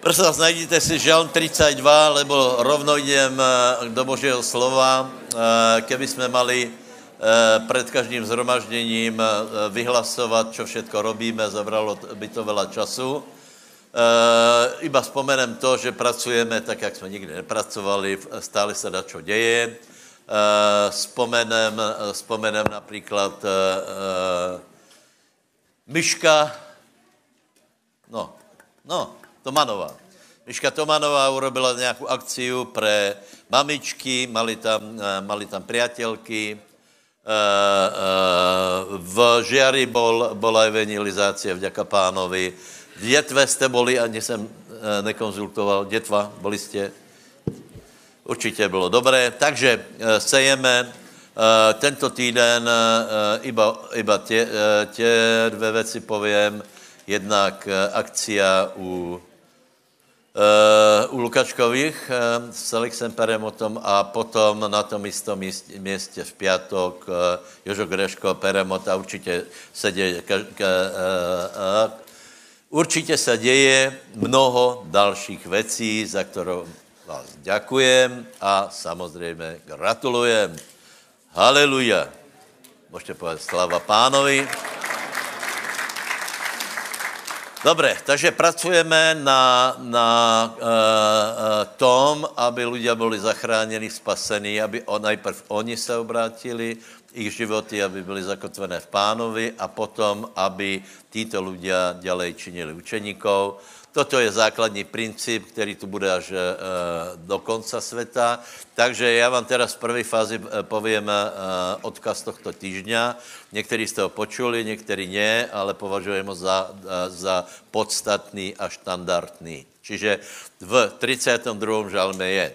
Prosím vás, najděte si Žalm 32, lebo rovno idem eh, do Božího slova. Eh, keby jsme mali eh, před každým zhromažděním vyhlasovat, čo všetko robíme, zabralo by to veľa času. Iba spomenem to, že pracujeme tak, jak jsme nikdy nepracovali, stále se da, čo děje. Spomenem, spomenem například Myška, no, no, Tomanová. Miška Tomanová urobila nějakou akciu pre mamičky, mali tam, eh, mali tam priateľky, eh, eh, v Žiari bol, bola evangelizácia vďaka pánovi, v Dětve jste boli, ani jsem nekonzultoval, Dětva, boli jste? Určitě bylo dobré. Takže sejeme tento týden iba, iba tě, tě dvě věci povím. Jednak akcia u u Lukačkových uh, s Alexem Peremotom a potom na tom istom místě, v pátek uh, Jožo Greško, Peremot a určitě se děje, ka, ka, uh, určitě se děje mnoho dalších věcí, za kterou vás děkujem a samozřejmě gratulujem. Haleluja. Můžete povedat slava pánovi. Dobre, takže pracujeme na, na uh, uh, tom, aby ľudia byli zachráněni, spasení, aby on, najprv oni se obrátili, ich životy, aby byly zakotvené v pánovi a potom, aby títo ľudia ďalej činili učeníkov. Toto je základní princip, který tu bude až e, do konca světa. Takže já vám teraz v první fázi eh, povím e, odkaz tohto týždňa. Někteří jste ho počuli, někteří ne, ale považujeme ho za, za podstatný a štandardný. Čiže v 32. žalme je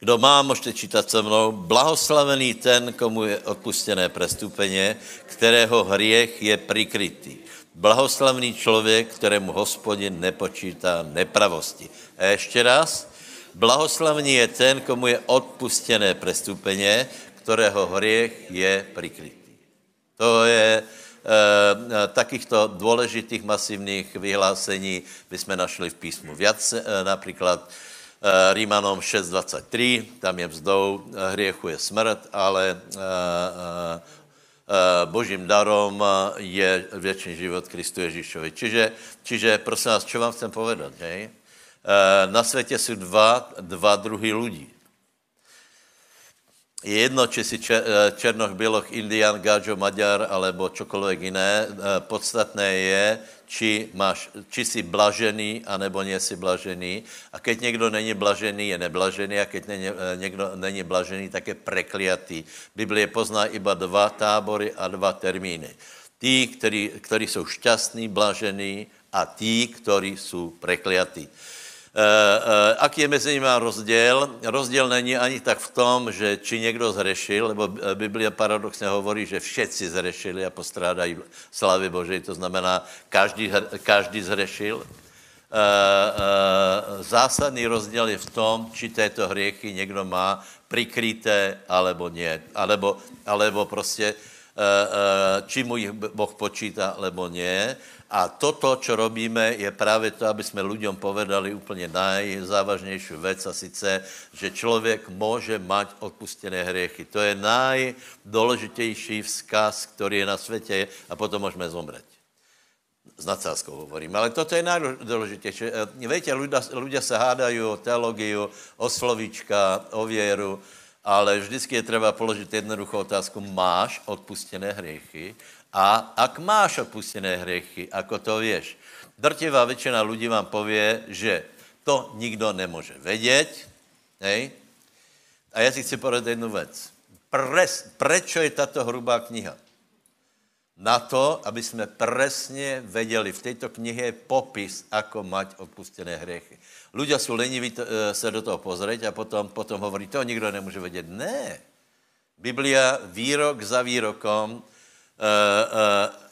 kdo má, můžete čítat se mnou. Blahoslavený ten, komu je odpustené prestupeně, kterého hriech je prikrytý. Blahoslavný člověk, kterému hospodin nepočítá nepravosti. A ještě raz. Blahoslavný je ten, komu je odpustené prestupeně, kterého hriech je prikrytý. To je e, takýchto důležitých masivních vyhlásení bychom našli v písmu. Viac, e, například e, Rímanom 6.23, tam je vzdou, hriechu je smrt, ale Eh, božím darom eh, je věčný život Kristu Ježíšovi. Čiže, čiže prosím vás, čo vám chcem povedat, hej? Eh, na světě jsou dva, dva druhy lidí. Je jedno, či si Černoch, Běloch, Indian, Gáčo, Maďar, alebo čokoliv jiné. Podstatné je, či, máš, či jsi blažený, anebo nejsi blažený. A keď někdo není blažený, je neblažený, a keď není, eh, někdo není blažený, tak je prekliatý. Biblie pozná iba dva tábory a dva termíny. Tí, kteří, jsou šťastní, blažení a tí, kteří jsou prekliatí. Uh, uh, aký je mezi nimi rozdíl? Rozdíl není ani tak v tom, že či někdo zhrešil, lebo Biblia paradoxně hovorí, že všetci zhrešili a postrádají slávy Božej, to znamená, každý, každý zhrešil. Uh, zásadný rozdíl je v tom, či této hriechy někdo má prikryté, alebo ne. Alebo, alebo prostě, či mu jich Boh počítá, alebo ne. A toto, co robíme, je právě to, aby jsme lidem povedali úplně nejzávažnější věc a sice, že člověk může mať odpustené hriechy. To je nejdůležitější vzkaz, který je na světě a potom můžeme zomřít. S nadsázkou hovorím. Ale toto je nejdůležitější. Víte, lidé se hádají o teologii, o slovíčka, o věru, ale vždycky je třeba položit jednoduchou otázku. Máš odpustené hriechy? A ak máš odpustené hriechy, ako to vieš, drtivá většina lidí vám pově, že to nikdo nemůže vědět. Hej? A já si chci povedat jednu věc. Pres, prečo je tato hrubá kniha? Na to, aby jsme presně věděli, v této knihe je popis, ako mať odpustené hriechy. Ľudia jsou leniví se do toho pozrieť a potom, potom hovorí, to nikdo nemůže vědět. Ne. Biblia výrok za výrokom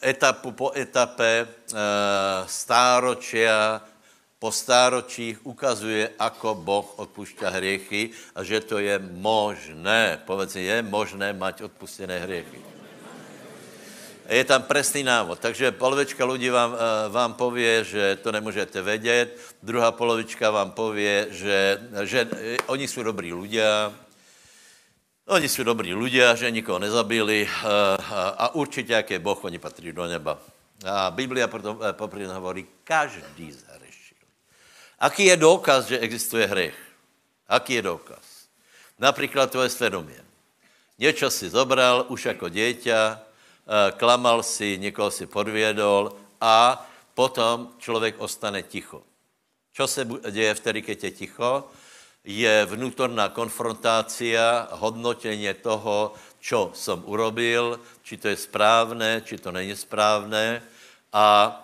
etapu po etape eh, stáročia po stáročích ukazuje, ako Boh odpušťa hriechy a že to je možné. Povedz, je možné mať odpustené hriechy. Je tam presný návod. Takže polovička lidí vám, eh, vám pově, že to nemůžete vědět, druhá polovička vám pově, že, že eh, oni jsou dobrý ľudia, oni jsou dobrý ľudia, že nikoho nezabili a, a, určitě, jak je Boh, oni patří do neba. A Biblia proto popri hovorí, každý zhrešil. Aký je důkaz, že existuje hřech? Aký je důkaz? Například tvoje svědomí. Něco si zobral už jako dieťa, eh, klamal si, někoho si podvědol a potom člověk ostane ticho. Co se děje vtedy, keď je ticho? Je vnútorná konfrontácia, hodnotení toho, čo jsem urobil, či to je správné, či to není správné. A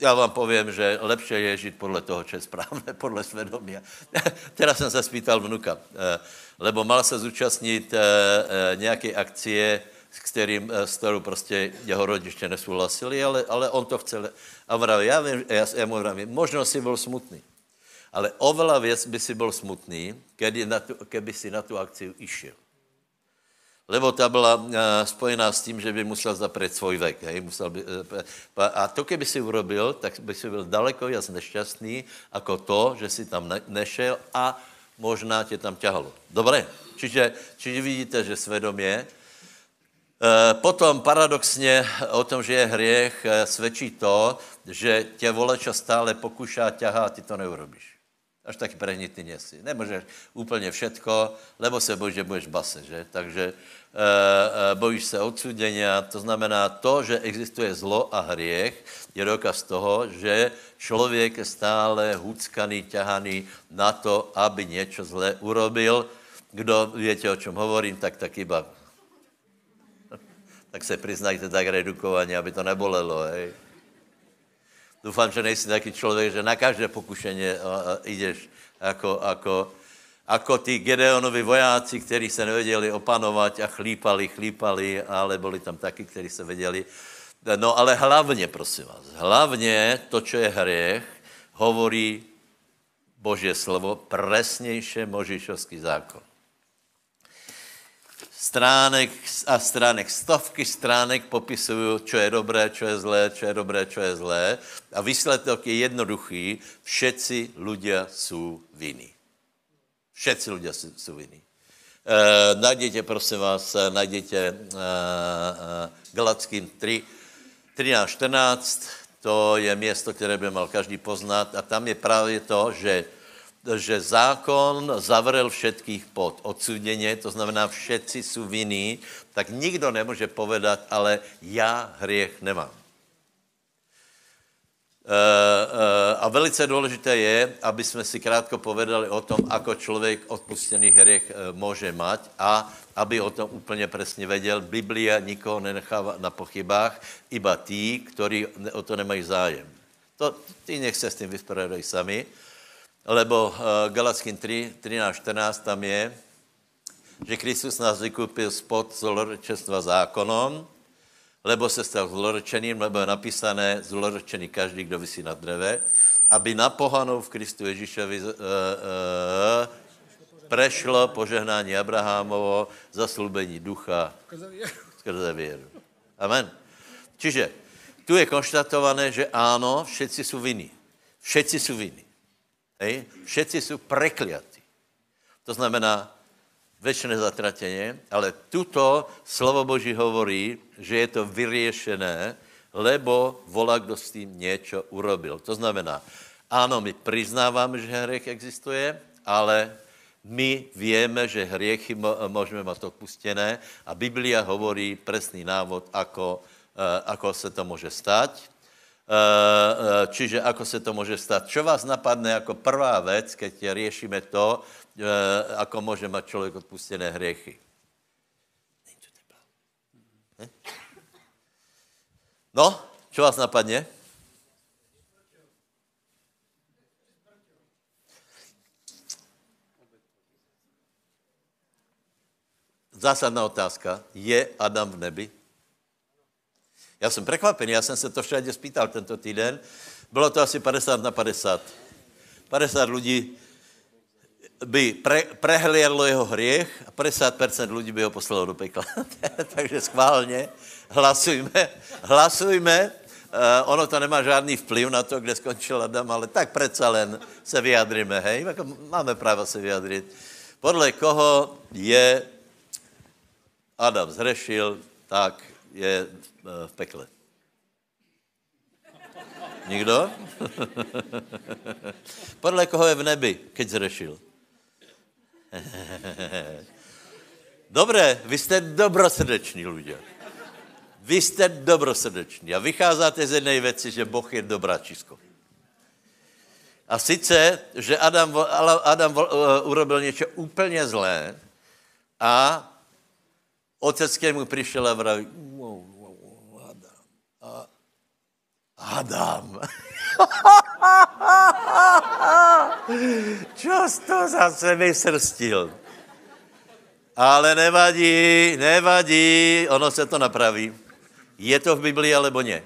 já vám povím, že lepše je žít podle toho, co je správné, podle svědomí. Teraz jsem se spýtal vnuka, eh, lebo mal se zúčastnit eh, eh, nějaké akcie, s, kterým, s kterou prostě jeho rodiče nesouhlasili, ale, ale on to chce. A vraví, já, vím, já, já mu vravím, možná si byl smutný, ale oveľa věc by si byl smutný, kedy na tu, keby si na tu akci išel lebo ta byla uh, spojená s tím, že by musel zapřít svůj vek. Hej? Musel by, uh, a to, keby si urobil, tak by si byl daleko víc nešťastný, jako to, že si tam ne, nešel a možná tě tam ťahalo. Dobré? Čiže, čiže vidíte, že svědomě. Uh, potom paradoxně o tom, že je hriech, svědčí to, že tě voleča stále pokušá, ťahá a ty to neurobíš. Až taky prehnitý nesi. Nemůžeš úplně všetko, lebo se bojíš, že budeš base, že? Takže Eh, eh, bojíš se odsudění, to znamená to, že existuje zlo a hriech, je dokaz toho, že člověk je stále huckaný, ťahaný na to, aby něco zlé urobil. Kdo víte, o čem hovorím, tak tak iba tak se přiznajte tak redukovaně, aby to nebolelo. Hej. Doufám, že nejsi taký člověk, že na každé pokušení eh, jdeš jako, jako jako ty Gedeonovi vojáci, kteří se nevěděli opanovat a chlípali, chlípali, ale byli tam taky, kteří se věděli. No ale hlavně, prosím vás, hlavně to, co je hřech, hovorí Boží slovo, presnější Možišovský zákon. Stránek a stránek, stovky stránek popisují, co je dobré, co je zlé, co je dobré, co je zlé. A výsledek je jednoduchý. Všetci ľudia jsou vinní. Všetci lidé jsou vinní. E, najděte, prosím vás, najděte e, e, Galackým 3, 13, 14, to je město, které by mal každý poznat a tam je právě to, že, že zákon zavrel všetkých pod odsuděně, to znamená všetci jsou vinní, tak nikdo nemůže povedat, ale já hriech nemám. Eh, eh, a velice důležité je, aby jsme si krátko povedali o tom, ako člověk odpustený hriech eh, může mať a aby o tom úplně přesně věděl. Biblia nikoho nenechává na pochybách, iba tí, kteří o to nemají zájem. To, ty nech se s tím vysprávají sami, lebo Galackým 3, 13, 14 tam je, že Kristus nás vykupil spod zlorečenstva zákonom, lebo se stal zlorčeným, lebo je napísané zlorčený každý, kdo vysí na dreve, aby na pohanou v Kristu Ježíšovi uh, uh, prešlo požehnání Abrahámovo, zaslubení ducha skrze věru. Amen. Čiže tu je konštatované, že ano, všetci jsou vinní. Všetci jsou vinní. Hej? Všetci jsou prekliatí. To znamená, večné zatratěně, ale tuto slovo Boží hovorí, že je to vyriešené, lebo volá, kdo s tím něco urobil. To znamená, ano, my přiznáváme, že hřech existuje, ale my víme, že hriechy můžeme mít odpustené a Biblia hovorí presný návod, ako, eh, ako se to může stát. Eh, eh, čiže ako se to může stát. Čo vás napadne jako prvá věc, keď riešime to, ako může mít člověk odpustené hriechy? No, čo vás napadne? Zásadná otázka. Je Adam v nebi? Já jsem překvapený, já jsem se to všade spýtal tento týden. Bylo to asi 50 na 50. 50 lidí by pre, prehliadlo jeho hriech a 50% lidí by ho poslalo do pekla. Takže schválně hlasujme, hlasujme. Uh, ono to nemá žádný vplyv na to, kde skončil Adam, ale tak přece len se vyjadříme, hej? Jako máme právo se vyjadřit. Podle koho je Adam zhrešil, tak je uh, v pekle. Nikdo? Podle koho je v nebi, keď zrešil? Dobré, vy jste dobrosrdeční lidé. Vy jste dobrosrdeční a vycházíte z jedné věci, že Boh je dobráčisko. A sice, že Adam, Adam uh, urobil něco úplně zlé a otec k němu přišel a vraví, Adam. Čo to zase vysrstil? Ale nevadí, nevadí, ono se to napraví. Je to v Biblii, alebo ne?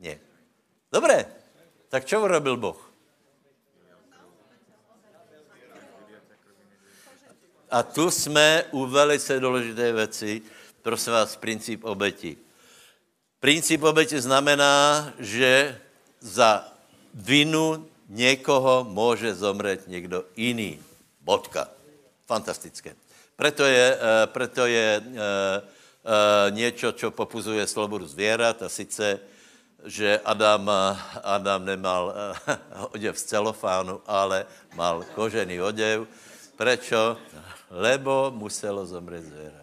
Ne. Dobré, tak čo urobil Boh? A tu jsme u velice důležité věci, prosím vás, princip obeti. Princip obeti znamená, že za vinu někoho může zomřet někdo jiný. Bodka. Fantastické. Proto je, eh, proto je uh, uh, něco, co popuzuje slobodu zvěrat a sice, že Adam, Adam nemal oděv z celofánu, ale mal kožený oděv. Prečo? Lebo muselo zomřet zvěra.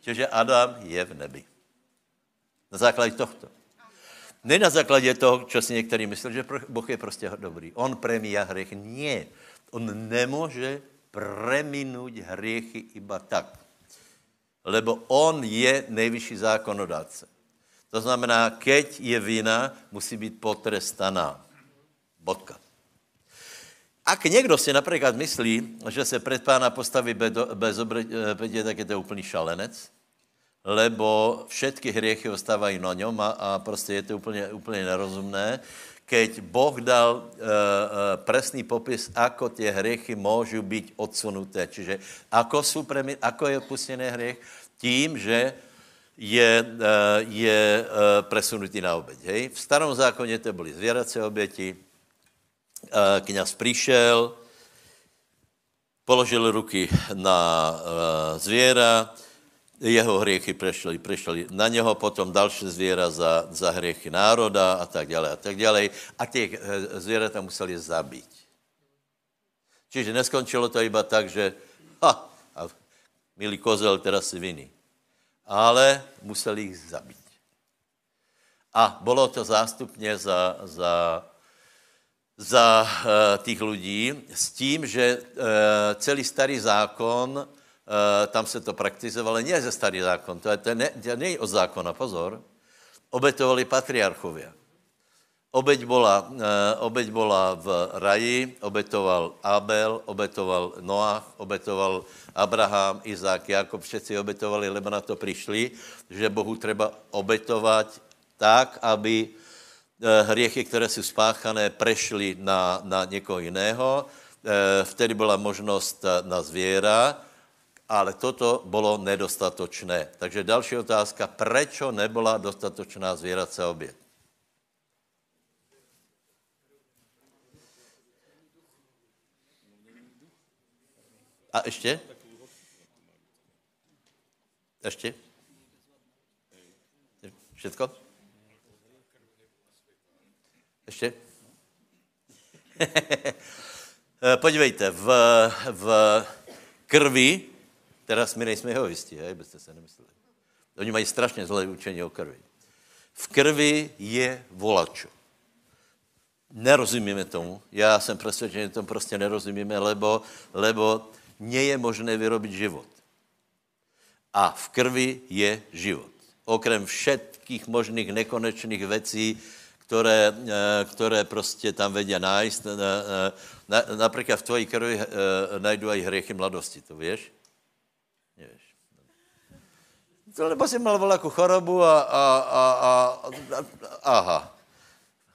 Čiže Adam je v nebi. Na základě tohto. Ne na základě toho, co si některý myslí, že Boh je prostě dobrý. On premiá hřech. Ne. On nemůže preminout hriechy iba tak. Lebo on je nejvyšší zákonodárce. To znamená, keď je vina, musí být potrestaná. Bodka. Ak někdo si například myslí, že se před pána postaví bez obětě, tak je to úplný šalenec lebo všetky hriechy ostávají na něm a, a prostě je to úplně, úplně nerozumné. Keď Boh dal e, e, presný popis, ako tie hriechy môžu být odsunuté. Čiže ako, sú premi, ako je opustený hriech? Tím, že je, e, je e, presunutý na obeď. Hej? V starom zákoně to byly zvěrace oběti. E, kněz přišel, položil ruky na e, zvěra, jeho hriechy prešli, prešli na něho, potom další zvěra za, za hriechy národa a tak dále a tak dále. A těch eh, zvěrata museli zabít. Čiže neskončilo to iba tak, že ha, a milý kozel, teda si viny. Ale museli jich zabít. A bylo to zástupně za, za, za uh, těch lidí s tím, že uh, celý starý zákon tam se to praktizovalo, nie ze starý zákon, to je, to ne, to nie od zákona, pozor, obetovali patriarchovia. Obeď bola, uh, obeď bola v raji, obetoval Abel, obetoval Noach, obetoval Abraham, Izák, Jakob, všetci obetovali, lebo na to přišli, že Bohu treba obetovat tak, aby uh, hriechy, které jsou spáchané, prešly na, na někoho jiného. Vtedy byla možnost na zvěra, ale toto bylo nedostatočné. Takže další otázka, proč nebyla dostatočná zvěrací oběd? A ještě? Ještě? Všetko? Ještě? Podívejte, v, v krvi Teraz my nejsme jehovisti, hej, byste se nemysleli. Oni mají strašně zlé učení o krvi. V krvi je volačo. Nerozumíme tomu. Já jsem přesvědčen, že tomu prostě nerozumíme, lebo, lebo nie je možné vyrobit život. A v krvi je život. Okrem všetkých možných nekonečných věcí, které, eh, které prostě tam vedia nájsť. Eh, eh, například v tvojí krvi najdu aj hriechy mladosti, to víš? To, nebo jsi mal velkou chorobu a, a, a, a, a aha.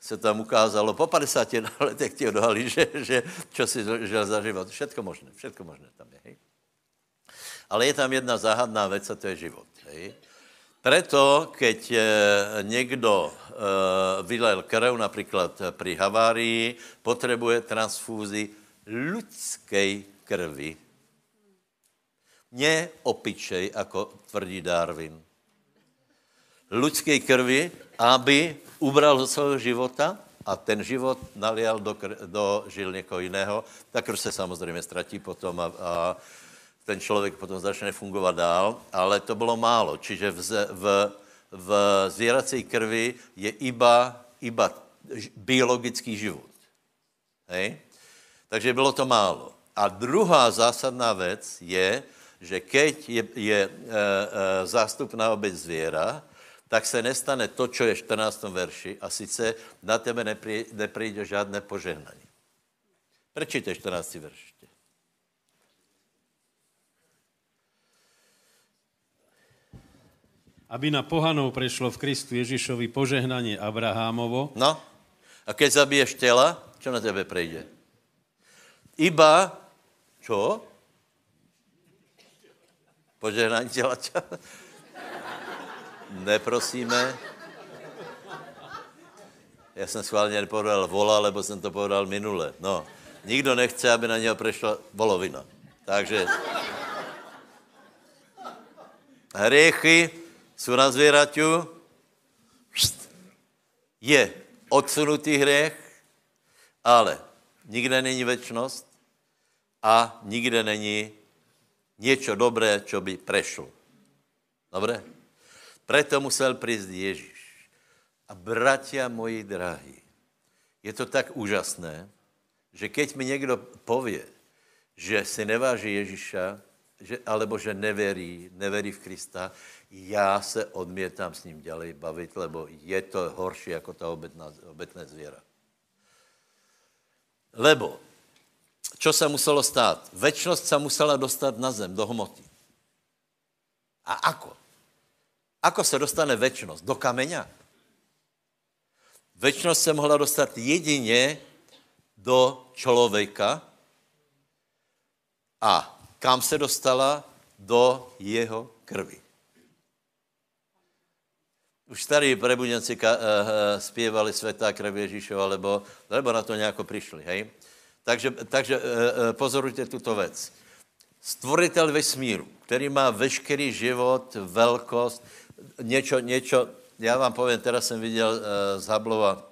se tam ukázalo, po 50 letech ti odhalí, že, že čo si žil za život. Všetko možné, všetko možné tam je. Hej? Ale je tam jedna záhadná věc a to je život. Hej? Preto, keď e, někdo e, vylel krv, například při havárii, potřebuje transfúzi lidské krvi. Ne opičej, jako tvrdí Darwin. Lidské krvi, aby ubral zo svého života a ten život nalial do, do žil někoho jiného, tak krv se samozřejmě ztratí potom a, a ten člověk potom začne fungovat dál, ale to bylo málo. Čiže v, v, v zvěrací krvi je iba, iba biologický život. Hej? Takže bylo to málo. A druhá zásadná věc je, že keď je, je e, e, zástupná obec zvěra, tak se nestane to, co je v 14. verši, a sice na tebe nepřijde žádné požehnání. Prečíte 14. verš. aby na pohanov prešlo v Kristu Ježišovi požehnanie Abrahámovo. No, a keď zabiješ těla, čo na tebe prejde? Iba, čo? Požehnání těla, čo? Neprosíme. Já jsem schválně nepovedal vola, lebo jsem to povedal minule. No, nikdo nechce, aby na něho prešla volovina. Takže hriechy jsou na zvěraťu, je odsunutý hřech, ale nikde není večnost a nikde není něco dobré, čo by prešlo. Dobré? Preto musel přijít Ježíš. A bratia moji drahí, je to tak úžasné, že keď mi někdo pově, že si neváží Ježíša, že, alebo že neverí, neverí v Krista, já se odmětám s ním dělej bavit, lebo je to horší jako ta obetná, obetné zvěra. Lebo, čo se muselo stát? Večnost se musela dostat na zem, do hmoty. A ako? Ako se dostane večnost? Do kameňa? Večnost se mohla dostat jedině do člověka a kam se dostala? Do jeho krvi. Už starí prebudenci ka, uh, zpěvali světá krev Ježíšova, lebo, lebo na to nějako přišli, hej? Takže, takže uh, pozorujte tuto věc. Stvoritel vesmíru, který má veškerý život, velkost, něco, něco, já vám povím, teraz jsem viděl uh, z Hubbleova,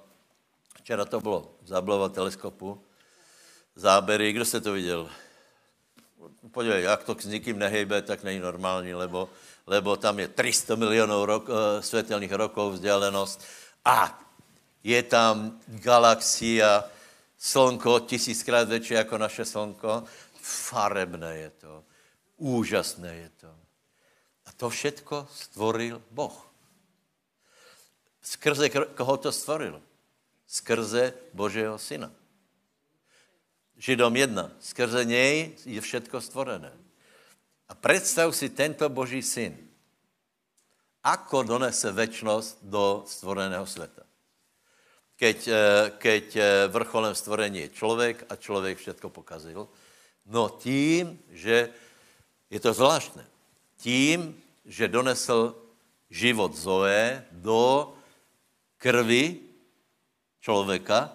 včera to bylo, z Hubbleova teleskopu, zábery, kdo jste to viděl? Podívej, jak to s nikým nehejbe, tak není normální, lebo lebo tam je 300 milionů rok, světelných rokov vzdálenost a je tam galaxia, slnko tisíckrát větší jako naše slnko. Farebné je to, úžasné je to. A to všetko stvoril Boh. Skrze koho to stvoril? Skrze Božího syna. Židom jedna. Skrze něj je všetko stvorené. A představ si tento boží syn. Ako donese večnost do stvoreného světa. Keď, eh, keď eh, vrcholem stvorení je člověk a člověk všetko pokazil, no tím, že je to zvláštné, tím, že donesl život Zoe do krvi člověka,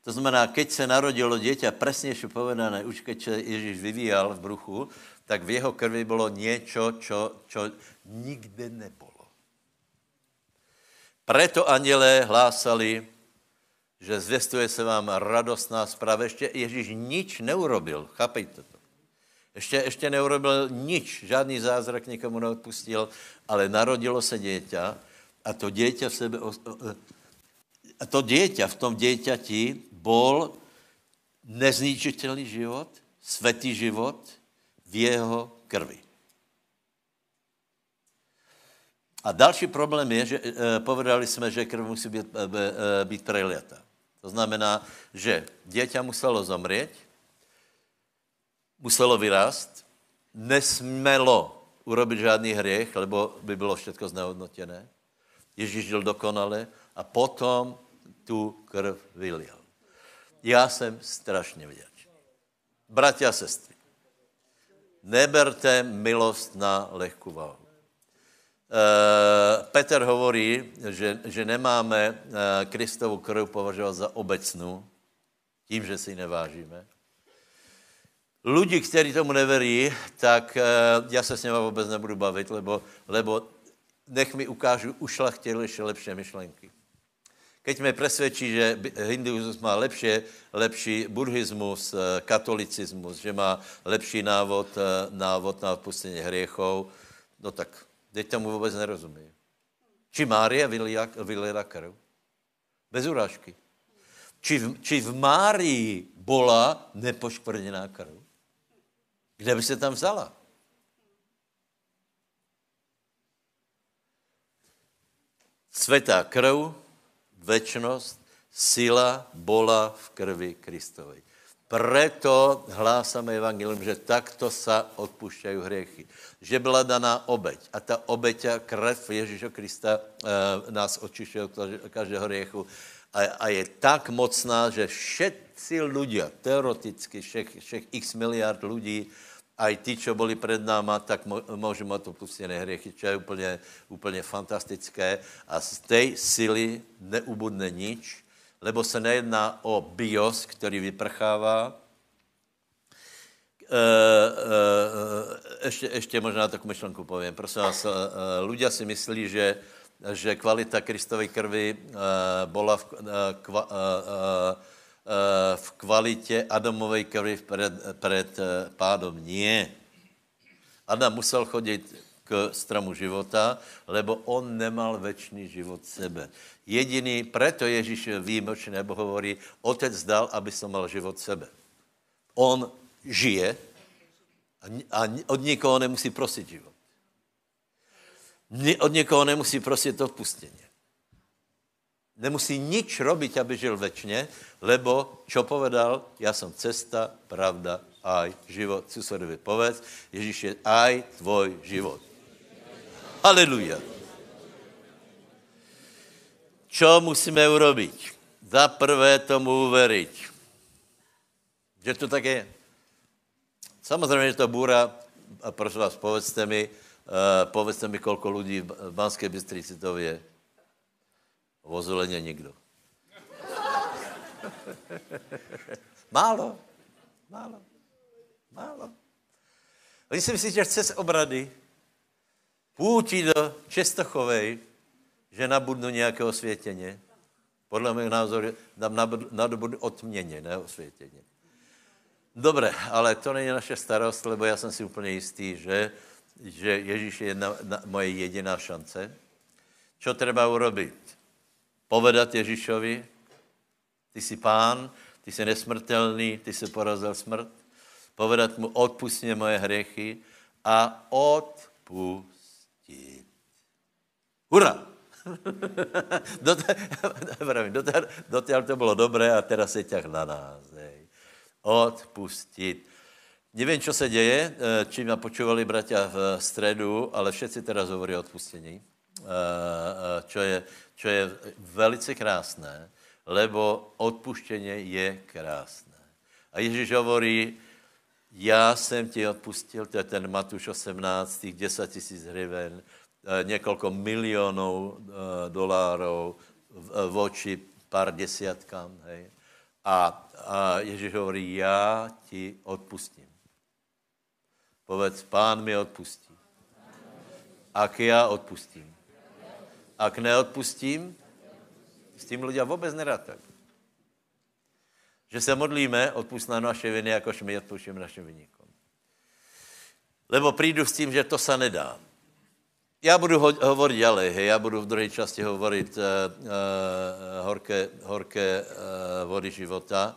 to znamená, keď se narodilo dieťa, presnější povedané, už keď se Ježíš vyvíjal v bruchu, tak v jeho krvi bylo něco, čo, čo nikde nebylo. Preto andělé hlásali, že zvěstuje se vám radostná zpráva. Ještě Ježíš nič neurobil, chápejte to. Ještě, ještě neurobil nič, žádný zázrak nikomu neodpustil, ale narodilo se dieťa a to dieťa v sebe, a to dieťa v tom dieťati bol nezničitelný život, světý život, v jeho krvi. A další problém je, že e, povedali jsme, že krv musí být, e, e, být preliata. To znamená, že dieťa muselo zomřít, muselo vyrást, nesmelo urobit žádný hřech, lebo by bylo všechno znehodnotěné. Ježíš žil dokonale a potom tu krv vylil. Já jsem strašně vděčný. Bratia a sestry, neberte milost na lehkou váhu. Uh, Petr hovorí, že, že nemáme uh, Kristovu krv považovat za obecnou, tím, že si ji nevážíme. Lidi, kteří tomu neverí, tak uh, já se s nimi vůbec nebudu bavit, lebo, lebo nech mi ukážu ušlachtilejší, lepší myšlenky. Keď mě přesvědčí, že hinduismus má lepší, lepší buddhismus, katolicismus, že má lepší návod, návod na odpustení hriechov, no tak Teď tomu vůbec nerozumí. Či Mária vylila krv? Bez urážky. Či v, či v Márii bola nepoškvrněná krv? Kde by se tam vzala? Svetá krv, večnost, sila bola v krvi Kristovej. Preto hlásame evangelium, že takto sa odpušťají hriechy. Že byla daná obeď. A ta obeť a krev Ježíša Krista e, nás očišťuje od každého hriechu. A, a je tak mocná, že všetci ľudia, teoreticky všech, všech x miliard lidí, aj tí, čo byli před náma, tak můžu mít opustené hriechy, čo je úplně, úplně fantastické. A z té sily neubudne nič, lebo se nejedná o bios, který vyprchává. E, e, ještě, ještě možná takovou myšlenku povím. Prosím vás, e, ľudia si myslí, že, že kvalita Kristovej krvi byla v, kva, v kvalitě Adamovej krvi před, před pádom. Nie. Adam musel chodit stromu života, lebo on nemal večný život sebe. Jediný, preto Ježíš výjimočně nebo hovorí, otec dal, aby som mal život sebe. On žije a od nikoho nemusí prosit život. Od někoho nemusí prosit odpustění. Nemusí nič robiť, aby žil večně, lebo, čo povedal, já jsem cesta, pravda, aj život. Susedovi povedz, Ježíš je aj tvoj život. Haleluja. Čo musíme urobiť? Za prvé tomu uveriť. Že to tak je. Samozřejmě, že to bůra, a prosím vás, povedzte mi, uh, povedzte mi, kolko lidí v Banské Bystrici to je. Vozuleně nikdo. Málo. Málo. Málo. Oni si myslí, že chce obrady, půjčí do Čestochovej, že nabudnu nějaké osvětěně. Podle mého názoru nabudnu otměně, ne osvětěně. Dobré, ale to není naše starost, lebo já jsem si úplně jistý, že, že Ježíš je jedna, na, moje jediná šance. Co třeba urobit? Povedat Ježíšovi, ty jsi pán, ty jsi nesmrtelný, ty jsi porazil smrt. Povedat mu, odpust mě moje hřechy a odpustit. Hurra! dotiaľ to bylo dobré a teraz je ťah na nás. Hej. Odpustit. Nevím, co se děje, eh, čím ma počúvali bratia v středu, ale všetci teraz hovorí o odpustení, eh, eh, čo je, čo je velice krásné, lebo odpuštění je krásné. A Ježíš hovorí, já jsem ti odpustil, to je ten Matuš 18, těch 10 tisíc hryven, Eh, několik milionů eh, dolárů v eh, oči pár desiatkám. Hej. A, a Ježíš hovorí, já ti odpustím. Povedz, pán mi odpustí. Ak já odpustím. Ak neodpustím, s tím lidé vůbec nerátají. Že se modlíme, odpust na naše viny, jakož my odpustíme našim vynikům. Lebo přijdu s tím, že to se nedá. Já budu ho- hovorit ďalej, hej, já budu v druhé části hovorit uh, horké, horké uh, vody života,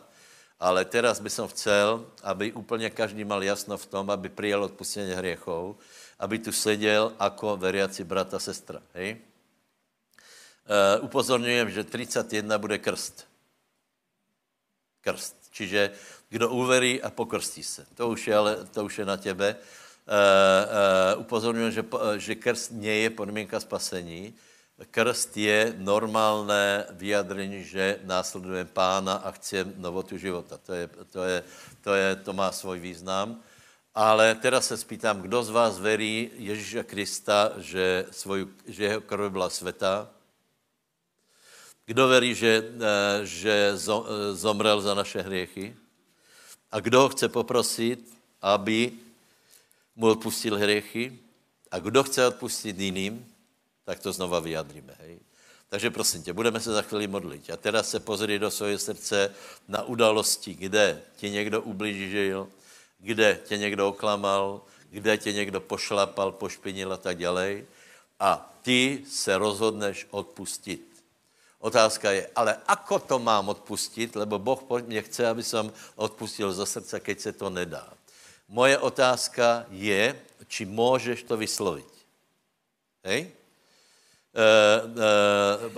ale teraz by som chcel, aby úplně každý mal jasno v tom, aby přijal odpustení hriechov, aby tu seděl jako veriaci brata, sestra, hej. Uh, upozorňujem, že 31 bude krst. Krst. Čiže kdo uverí a pokrstí se. To už je, ale, to už je na tebe. Uh, uh, upozorňuji, že, že krst nie je podmínka spasení. krst je normálné vyjadrení, že následujeme pána a chceme novotu života. To, je, to, je, to, je, to má svůj význam. Ale teraz se spýtám, kdo z vás verí Ježíša Krista, že, svoj, že jeho krv byla světá? Kdo verí, že, eh, že eh, zomrel za naše hriechy? A kdo ho chce poprosit, aby mu odpustil hriechy? A kdo chce odpustit jiným, tak to znova vyjadříme. Hej? Takže prosím tě, budeme se za chvíli modlit. A teraz se pozri do svého srdce na udalosti, kde ti někdo ublížil, kde tě někdo oklamal, kde tě někdo pošlapal, pošpinil a tak dále. A ty se rozhodneš odpustit. Otázka je, ale ako to mám odpustit, lebo Boh mě chce, aby som odpustil ze srdce, keď se to nedá. Moje otázka je, či můžeš to vyslovit. Hej? E,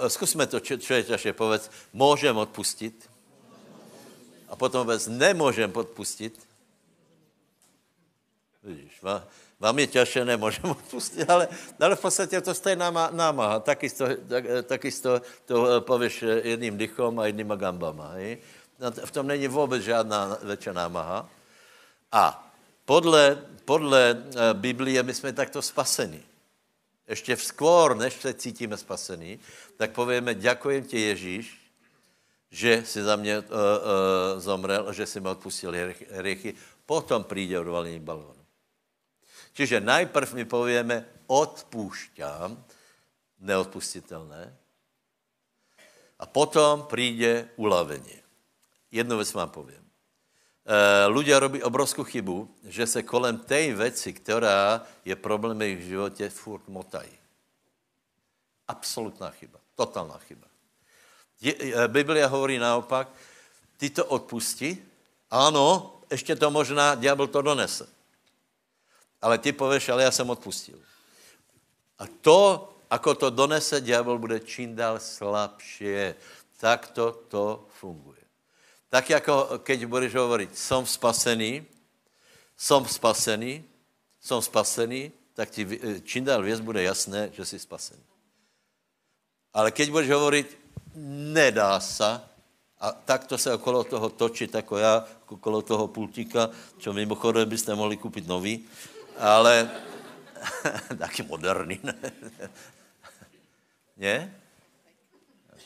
e, zkusme to, ťažké, povedz, můžem odpustit. A potom vůbec nemůžem odpustit. Vidíš, vám je těžké, nemůžem odpustit, ale, ale v podstatě to stojí náma, námaha. Taky to, tak, taky to, to pověš jedným dychom a jednýma gambama. Hej? No, v tom není vůbec žádná větší námaha. A podle, podle eh, Biblie my jsme takto spaseni. Ještě skôr, než se cítíme spasení, tak povíme, děkujem ti Ježíš, že si za mě uh, uh, zomrel, že si mi odpustil hriechy, potom přijde odvalení balónu. Čiže najprv mi povíme, odpúšťám, neodpustitelné, a potom přijde ulavení. Jednu věc vám povím. E, ľudia robí obrovskou chybu, že se kolem té věci, která je problém v životě, furt motají. Absolutná chyba. Totálná chyba. Je, e, Biblia hovorí naopak, ty to odpusti, ano, ještě to možná ďábel to donese. Ale ty pověš, ale já jsem odpustil. A to, ako to donese ďábel, bude čím dál slabšie. Tak to to funguje. Tak jako keď budeš hovoriť, som spasený, som spasený, som spasený, tak ti čím dál věc bude jasné, že jsi spasený. Ale keď budeš hovoriť, nedá se, a takto se okolo toho točit, jako já, okolo toho pultíka, čo mimochodem byste mohli koupit nový, ale taky moderní, ne? ne?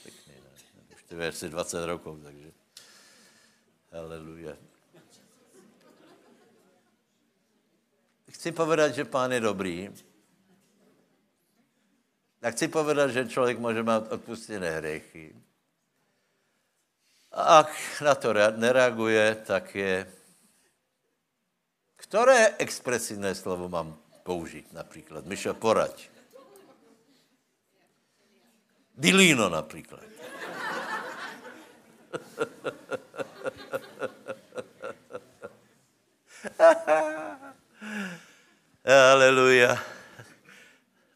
Pěkný, ne? Už je asi 20 rokov, takže Haleluja. Chci povedat, že pán je dobrý. A chci povedat, že člověk může mít odpustené hriechy. A ak na to nereaguje, tak je Které expresivné slovo mám použít například? Myšo, poraď. Dilino například. Aleluja.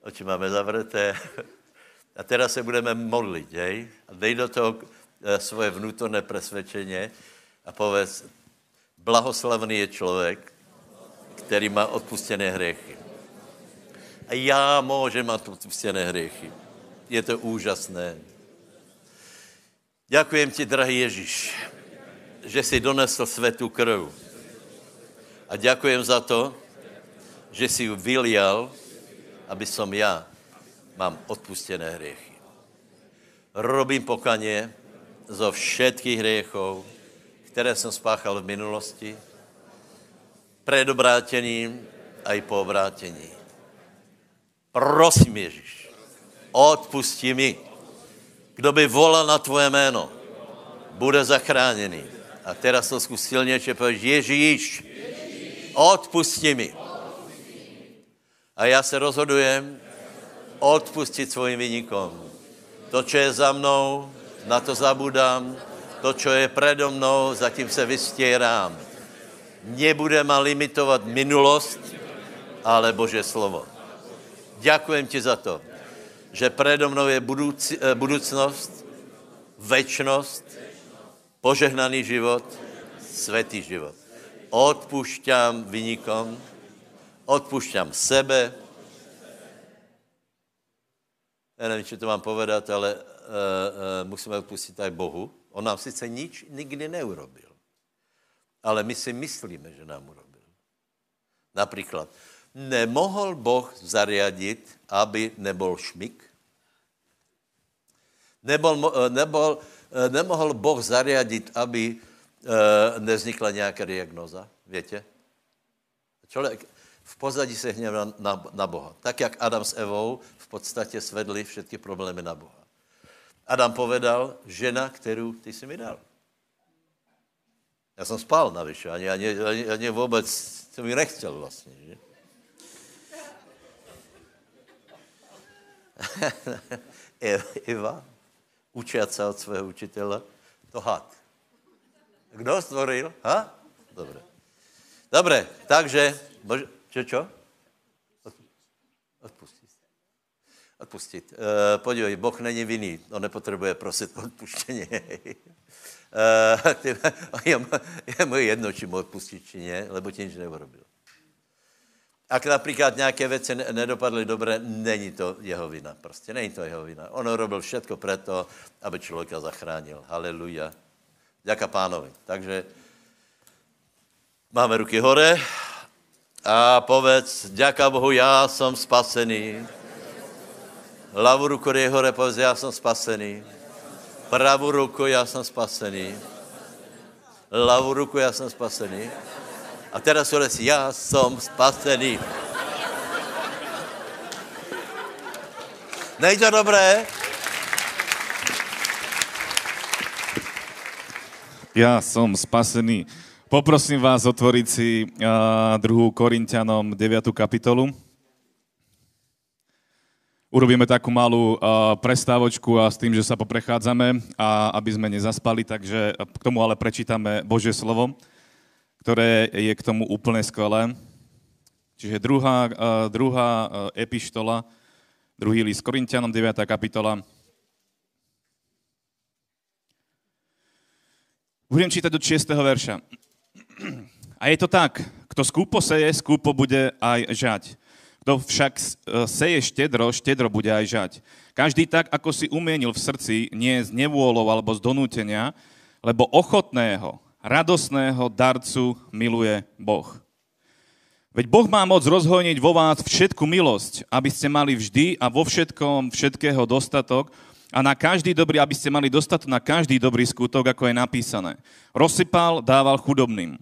Oči máme zavřeté. A teraz se budeme modlit, hej? A dej do toho eh, svoje vnútorné presvědčení a povedz, blahoslavný je člověk, který má odpustené hriechy. A já můžem mít odpustené hriechy. Je to úžasné. Děkujem ti, drahý Ježíš, že jsi donesl světu krv. A děkujem za to, že jsi vylial, aby som já mám odpustené hriechy. Robím pokaně zo všetkých hriechov, které jsem spáchal v minulosti, před obrátením a i po obrátení. Prosím, Ježíš, odpustí mi. Kdo by volal na tvoje jméno, bude zachráněný. A teraz to zkus silnější pověš, Ježíš, odpustí mi. A já se rozhodujem odpustit svým vynikom. To, co je za mnou, na to zabudám. To, co je predo mnou, zatím se vystěrám nebude ma limitovat minulost, ale Bože slovo. Děkujem ti za to, že predo mnou je eh, budoucnost, večnost, požehnaný život, světý život. Odpušťám vynikom, odpušťám sebe, já nevím, či to mám povedat, ale uh, uh, musíme odpustit aj Bohu. On nám sice nič nikdy neurobil, ale my si myslíme, že nám urobil. Například, nemohl Boh zariadit, aby nebol šmik? Nebol, nebol, nemohl Boh zariadit, aby nevznikla nějaká diagnoza? Větě? Člověk v pozadí se hněvá na, na Boha. Tak, jak Adam s Evou v podstatě svedli všechny problémy na Boha. Adam povedal, žena, kterou ty si mi dal. Já jsem spal navyše, ani, ani, ani, ani vůbec, to mi nechtěl vlastně, že? Eva, učit se od svého učitele, to had. Kdo stvoril? Ha? Dobré. Dobré, takže, bože, čo, čo? Odpustit. Odpustit. Uh, podívej, Boh není vinný, on nepotřebuje prosit odpuštění. uh, je, je mu jedno, či mu odpustit, či ne, lebo ti nic neurobil. Ak například nějaké věci nedopadly dobře, není to jeho vina. Prostě není to jeho vina. On robil všetko preto, aby člověka zachránil. Haleluja. Děka pánovi. Takže máme ruky hore a povedz, děka Bohu, já jsem spasený. Lavu ruku je hore, povedz, já jsem spasený. Pravou ruku, já jsem spasený. Lavu ruku, já jsem spasený. A teraz si, já jsem spasený. Není to dobré? Ja som spasený. Poprosím vás otvoriť si uh, druhú Korintianom 9. kapitolu. Urobíme takú malú uh, prestávočku a s tým, že sa poprechádzame, a aby sme nezaspali, takže k tomu ale prečítame Božie slovo, ktoré je k tomu úplne skvelé. Čiže druhá, uh, druhá uh, epištola, druhý list Korintianom, 9. kapitola, Budem čítať od 6. verša. A je to tak, kto skúpo seje, skúpo bude aj žať. Kto však e, seje štedro, štedro bude aj žať. Každý tak, ako si umienil v srdci, nie z nevôľov alebo z donútenia, lebo ochotného, radosného darcu miluje Boh. Veď Boh má moc rozhojniť vo vás všetku milosť, aby ste mali vždy a vo všetkom všetkého dostatok, a na každý dobrý, aby ste mali dostatok na každý dobrý skutok, ako je napísané. Rozsypal, dával chudobným.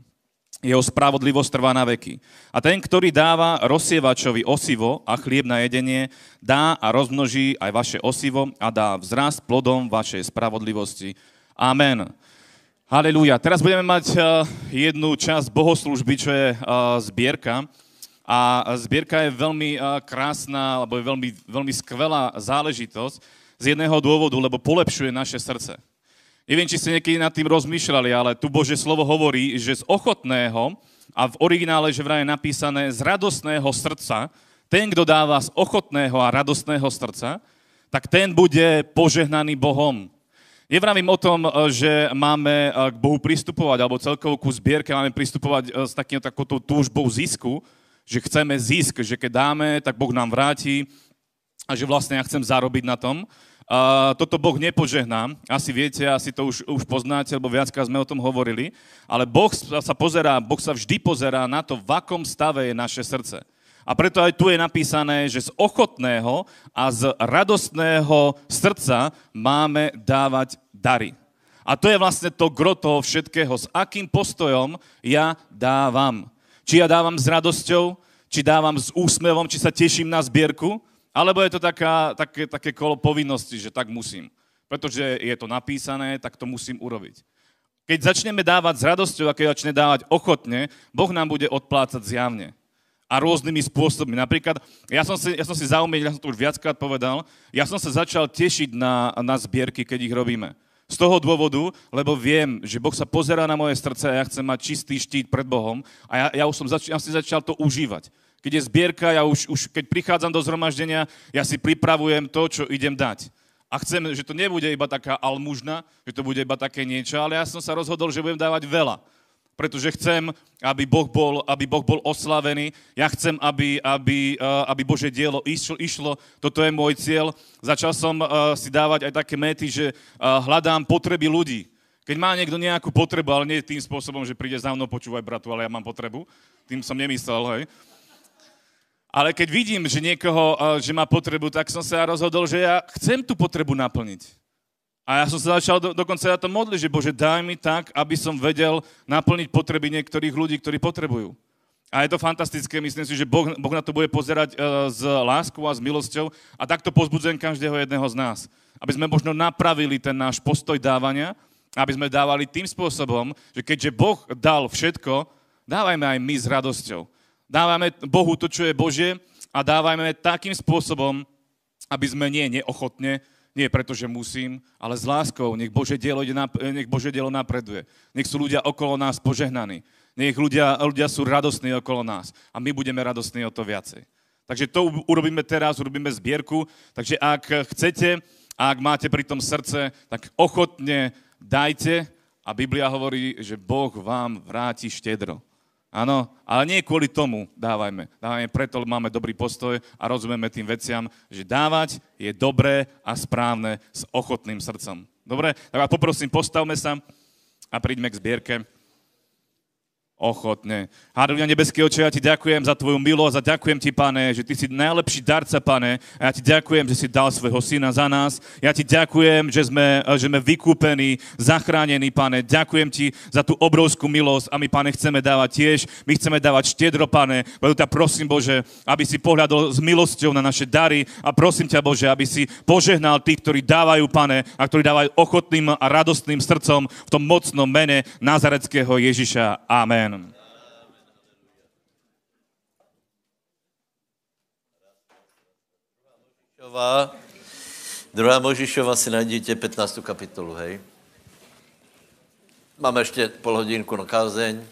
Jeho spravodlivosť trvá na veky. A ten, ktorý dáva rozsievačovi osivo a chlieb na jedenie, dá a rozmnoží aj vaše osivo a dá vzrast plodom vašej spravodlivosti. Amen. Halelúja. Teraz budeme mať eh, jednu časť bohoslužby, čo je eh, zbierka. A zbierka je veľmi eh, krásna, alebo je veľmi, veľmi skvelá záležitosť z jedného dôvodu, lebo polepšuje naše srdce. Neviem, či ste niekedy nad tým rozmýšľali, ale tu Bože slovo hovorí, že z ochotného, a v originále, že vraj je napísané z radostného srdca, ten, kto dáva z ochotného a radostného srdca, tak ten bude požehnaný Bohom. Nevravím o tom, že máme k Bohu pristupovať, alebo celkovo ku zbierke máme pristupovať s takým, takouto túžbou zisku, že chceme zisk, že keď dáme, tak Boh nám vráti a že vlastne ja chcem zarobiť na tom. Uh, toto Boh nepožehná, asi viete, asi to už, už poznáte, lebo viackrát sme o tom hovorili, ale Boh sa pozerá, Boh sa vždy pozerá na to, v akom stave je naše srdce. A preto aj tu je napísané, že z ochotného a z radostného srdca máme dávať dary. A to je vlastne to gro toho všetkého, s akým postojom ja dávam. Či ja dávam s radosťou, či dávam s úsmevom, či sa teším na zbierku, alebo je to taká, také, také kolo povinnosti, že tak musím. Pretože je to napísané, tak to musím urobiť. Keď začneme dávať s radosťou a keď začne dávať ochotne, Boh nám bude odplácať zjavne. A rôznymi spôsobmi. Napríklad, ja som si, ja som si zaumiel, ja som to už viackrát povedal, ja som sa začal tešiť na, na zbierky, keď ich robíme. Z toho dôvodu, lebo viem, že Boh sa pozerá na moje srdce a ja chcem mať čistý štít pred Bohom a ja, ja už som zač- ja si začal to užívať. Keď je zbierka, ja už, už keď prichádzam do zhromaždenia, ja si pripravujem to, čo idem dať. A chcem, že to nebude iba taká almužna, že to bude iba také niečo, ale ja som sa rozhodol, že budem dávať veľa. pretože chcem, aby Boh bol, aby boh bol oslavený. Ja chcem, aby, aby, uh, aby Bože dielo išlo, išlo. Toto je môj cieľ. Začal som uh, si dávať aj také méty, že uh, hľadám potreby ľudí. Keď má niekto nejakú potrebu, ale nie tým spôsobom, že príde za mnou, počúvaj bratu, ale ja mám potrebu. Tým som nemyslel, hej. Ale keď vidím, že niekoho, že má potrebu, tak som sa rozhodol, že ja chcem tú potrebu naplniť. A ja som sa začal do, dokonca na to modliť, že Bože, daj mi tak, aby som vedel naplniť potreby niektorých ľudí, ktorí potrebujú. A je to fantastické, myslím si, že boh, boh na to bude pozerať uh, s láskou a s milosťou a takto pozbudzujem každého jedného z nás. Aby sme možno napravili ten náš postoj dávania, aby sme dávali tým spôsobom, že keďže Boh dal všetko, dávajme aj my s radosťou. Dávame Bohu to, čo je Bože a dávajme takým spôsobom, aby sme nie neochotne, nie preto, že musím, ale s láskou. Nech Bože dielo, nech Bože dielo napreduje. Nech sú ľudia okolo nás požehnaní. Nech ľudia, ľudia sú radostní okolo nás. A my budeme radostní o to viacej. Takže to urobíme teraz, urobíme zbierku. Takže ak chcete, ak máte pri tom srdce, tak ochotne dajte. A Biblia hovorí, že Boh vám vráti štedro. Áno, ale nie kvôli tomu dávajme. Dávajme preto, máme dobrý postoj a rozumieme tým veciam, že dávať je dobré a správne s ochotným srdcom. Dobre? Tak vás poprosím, postavme sa a príďme k zbierke ochotne. Hádovňa nebeský oče, ja ti ďakujem za tvoju milosť a ďakujem ti, pane, že ty si najlepší darca, pane. A ja ti ďakujem, že si dal svojho syna za nás. Ja ti ďakujem, že sme, že sme vykúpení, zachránení, pane. Ďakujem ti za tú obrovskú milosť a my, pane, chceme dávať tiež. My chceme dávať štiedro, pane. Preto ťa prosím, Bože, aby si pohľadol s milosťou na naše dary a prosím ťa, Bože, aby si požehnal tých, ktorí dávajú, pane, a ktorí dávajú ochotným a radostným srdcom v tom mocnom mene Nazareckého Ježiša. Amen. Amen. Druhá Možišova si najdete 15. kapitolu, hej. Máme ještě pol hodinku na kázeň. Uh,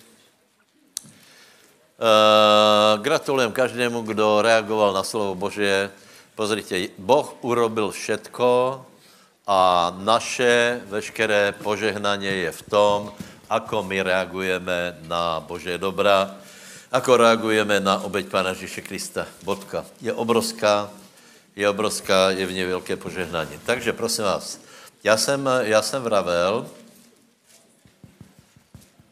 gratulujem každému, kdo reagoval na slovo Božie. Pozrite, Boh urobil všetko a naše veškeré požehnanie je v tom, ako my reagujeme na Bože dobra, ako reagujeme na obeď Pána Ježíše Krista. Bodka. Je obrovská, je obrovská, je v něj velké požehnání. Takže prosím vás, já jsem, já jsem vravel,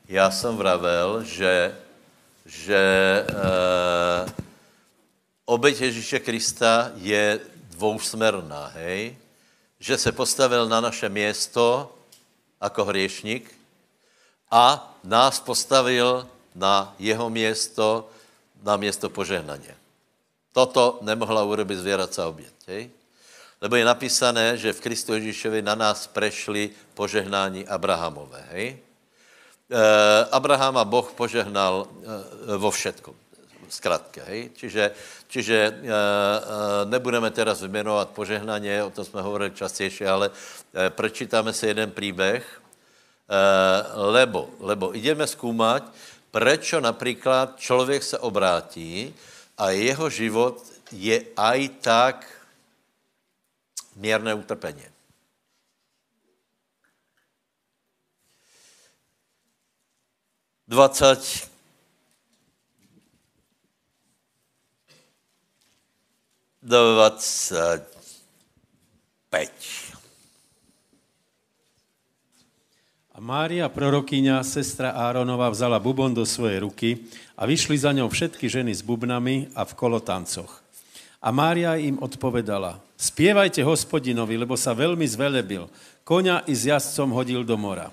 já jsem vravel, že, že e, obeď Ježíše Krista je dvousmerná, hej? Že se postavil na naše město jako hriešník, a nás postavil na jeho město, na město požehnaně. Toto nemohla urobit zvěraca oběť. Hej? Lebo je napísané, že v Kristu Ježíšovi na nás prešli požehnání Abrahamové. Hej? E, Abrahama Boh požehnal e, vo všetkom. Zkrátka, hej? Čiže, čiže e, e, nebudeme teraz vymenovat požehnání, o tom jsme hovorili častěji, ale e, prečítáme si jeden příběh, Eh, lebo, lebo ideme zkoumat, prečo například člověk se obrátí a jeho život je aj tak mírné utrpení. Dvacet dvacet pět. A Mária, prorokyňa, sestra Áronova, vzala bubon do svojej ruky a vyšli za ňou všetky ženy s bubnami a v kolotancoch. A Mária im odpovedala, spievajte hospodinovi, lebo sa veľmi zvelebil. Koňa i s jazdcom hodil do mora.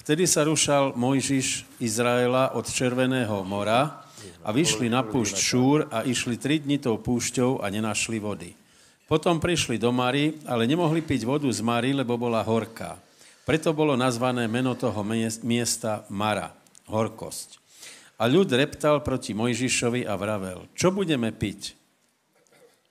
Vtedy sa rušal Mojžiš Izraela od Červeného mora a vyšli na púšť Šúr a išli tri dni tou púšťou a nenašli vody. Potom prišli do Mary, ale nemohli piť vodu z Mary, lebo bola horká. Preto bolo nazvané meno toho miesta Mara, horkosť. A ľud reptal proti Mojžišovi a vravel, čo budeme piť?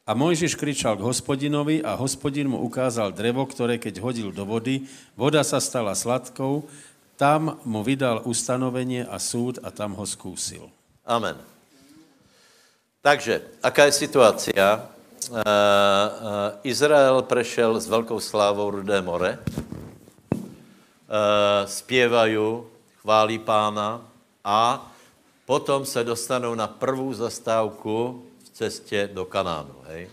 A Mojžiš kričal k hospodinovi a hospodin mu ukázal drevo, ktoré keď hodil do vody, voda sa stala sladkou, tam mu vydal ustanovenie a súd a tam ho skúsil. Amen. Takže, aká je situácia? Uh, uh, Izrael prešel s velkou slávou Rudé more, zpěvají chválí pána a potom se dostanou na prvou zastávku v cestě do Kanánu. Hej?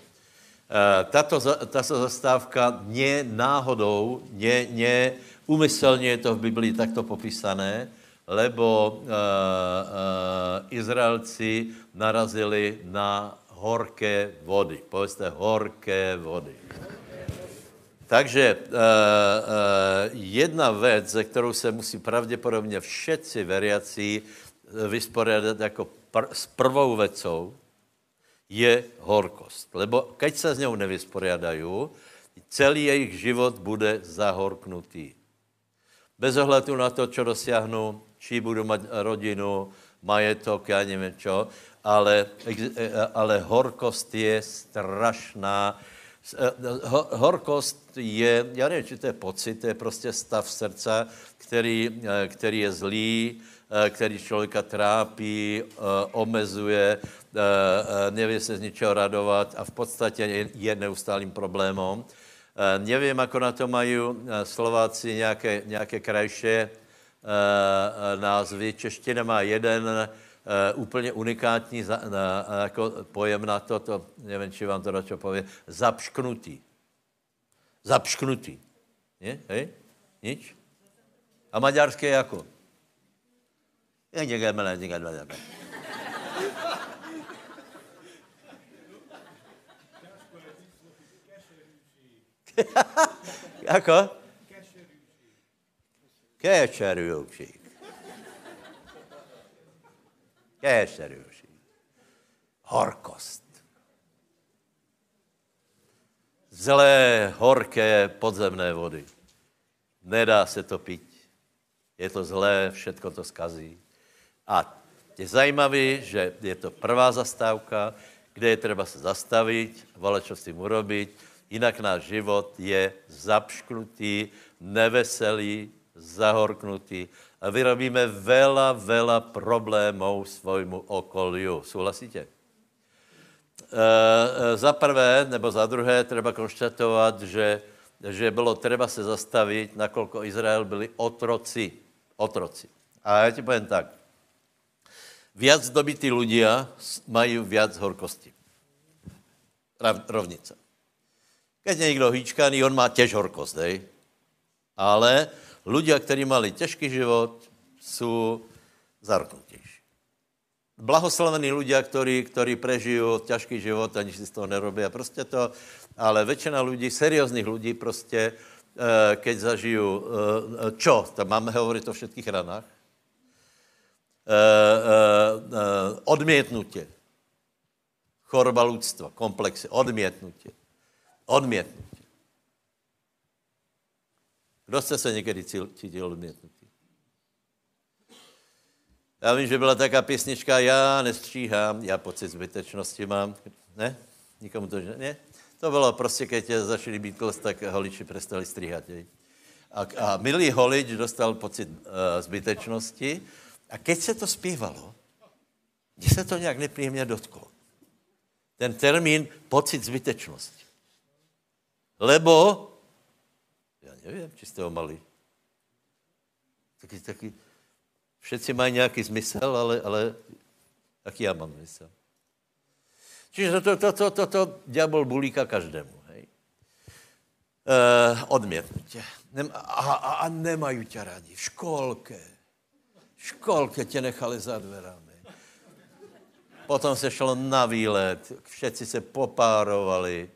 E, tato, tato zastávka nie náhodou, nie, nie umyslně je to v Biblii takto popísané, lebo e, e, Izraelci narazili na horké vody. Povedzte horké vody. Takže uh, uh, jedna věc, ze kterou se musí pravděpodobně všetci veriaci vysporiadat jako pr- s prvou vecou, je horkost. Lebo keď se s ňou nevysporiadají, celý jejich život bude zahorknutý. Bez ohledu na to, čo dosáhnu, či budu mít rodinu, majetok, já nevím čo, ale, ale horkost je strašná, Eh, horkost je, já nevím, či to je pocit, to je prostě stav srdce, který, eh, který je zlý, eh, který člověka trápí, omezuje, neví se z ničeho radovat a v podstatě je neustálým problémem. Nevím, ako na to mají Slováci nějaké, nějaké krajšie názvy. Čeština má jeden, úplně unikátní za, na, jako pojem na to, to, nevím, či vám to čo pově, zapšknutý. Zapšknutý. Je? Hej? Nič? A maďarské jako? jako? Kečerűség. Keserűség. Horkost. Zlé, horké podzemné vody. Nedá se to pít. Je to zlé, všetko to skazí. A je zajímavé, že je to prvá zastávka, kde je třeba se zastavit, vole, čo s tím urobiť, jinak náš život je zapšklutý, neveselý, zahorknutý a vyrobíme vela, vela problémů svojmu okoliu. Souhlasíte? E, za prvé, nebo za druhé, treba konštatovat, že, že bylo třeba se zastavit, nakolko Izrael byli otroci. Otroci. A já ti povím tak. Viac dobití ľudia mají viac horkosti. Rovnice. Keď někdo hýčkaný, on má těž horkost, hej? Ale Ľudia, kteří mali těžký život, jsou zarknutější. Blahoslavení ľudia, ktorí, ktorí prežijú ťažký život, ani si z toho nerobí a prostě to, ale většina lidí, seriózních lidí prostě, eh, keď zažijú, eh, čo, tam máme hovoriť o všetkých ranách, eh, odmětnutě, choroba ľudstva, komplexy, odmětnutě, odmětnutě. Kdo jste se někdy cítil odmětnutý? Já vím, že byla taká písnička, já nestříhám, já pocit zbytečnosti mám. Ne? Nikomu to ne? To bylo prostě, když tě začali klos, tak holiči přestali stříhat. A, a milý holič dostal pocit uh, zbytečnosti a keď se to zpívalo, mně se to nějak nepříjemně dotklo. Ten termín pocit zbytečnosti. Lebo Nevím, či jste ho mali. Taky, taky, všetci mají nějaký smysl, ale, ale jaký já mám smysl? Čiže to, to, to, to, to diabol bulíka každému. Hej. E. Nem, a, a, a nemají tě rádi. V školke. V školke tě nechali za dverami. Potom se šlo na výlet, všetci se popárovali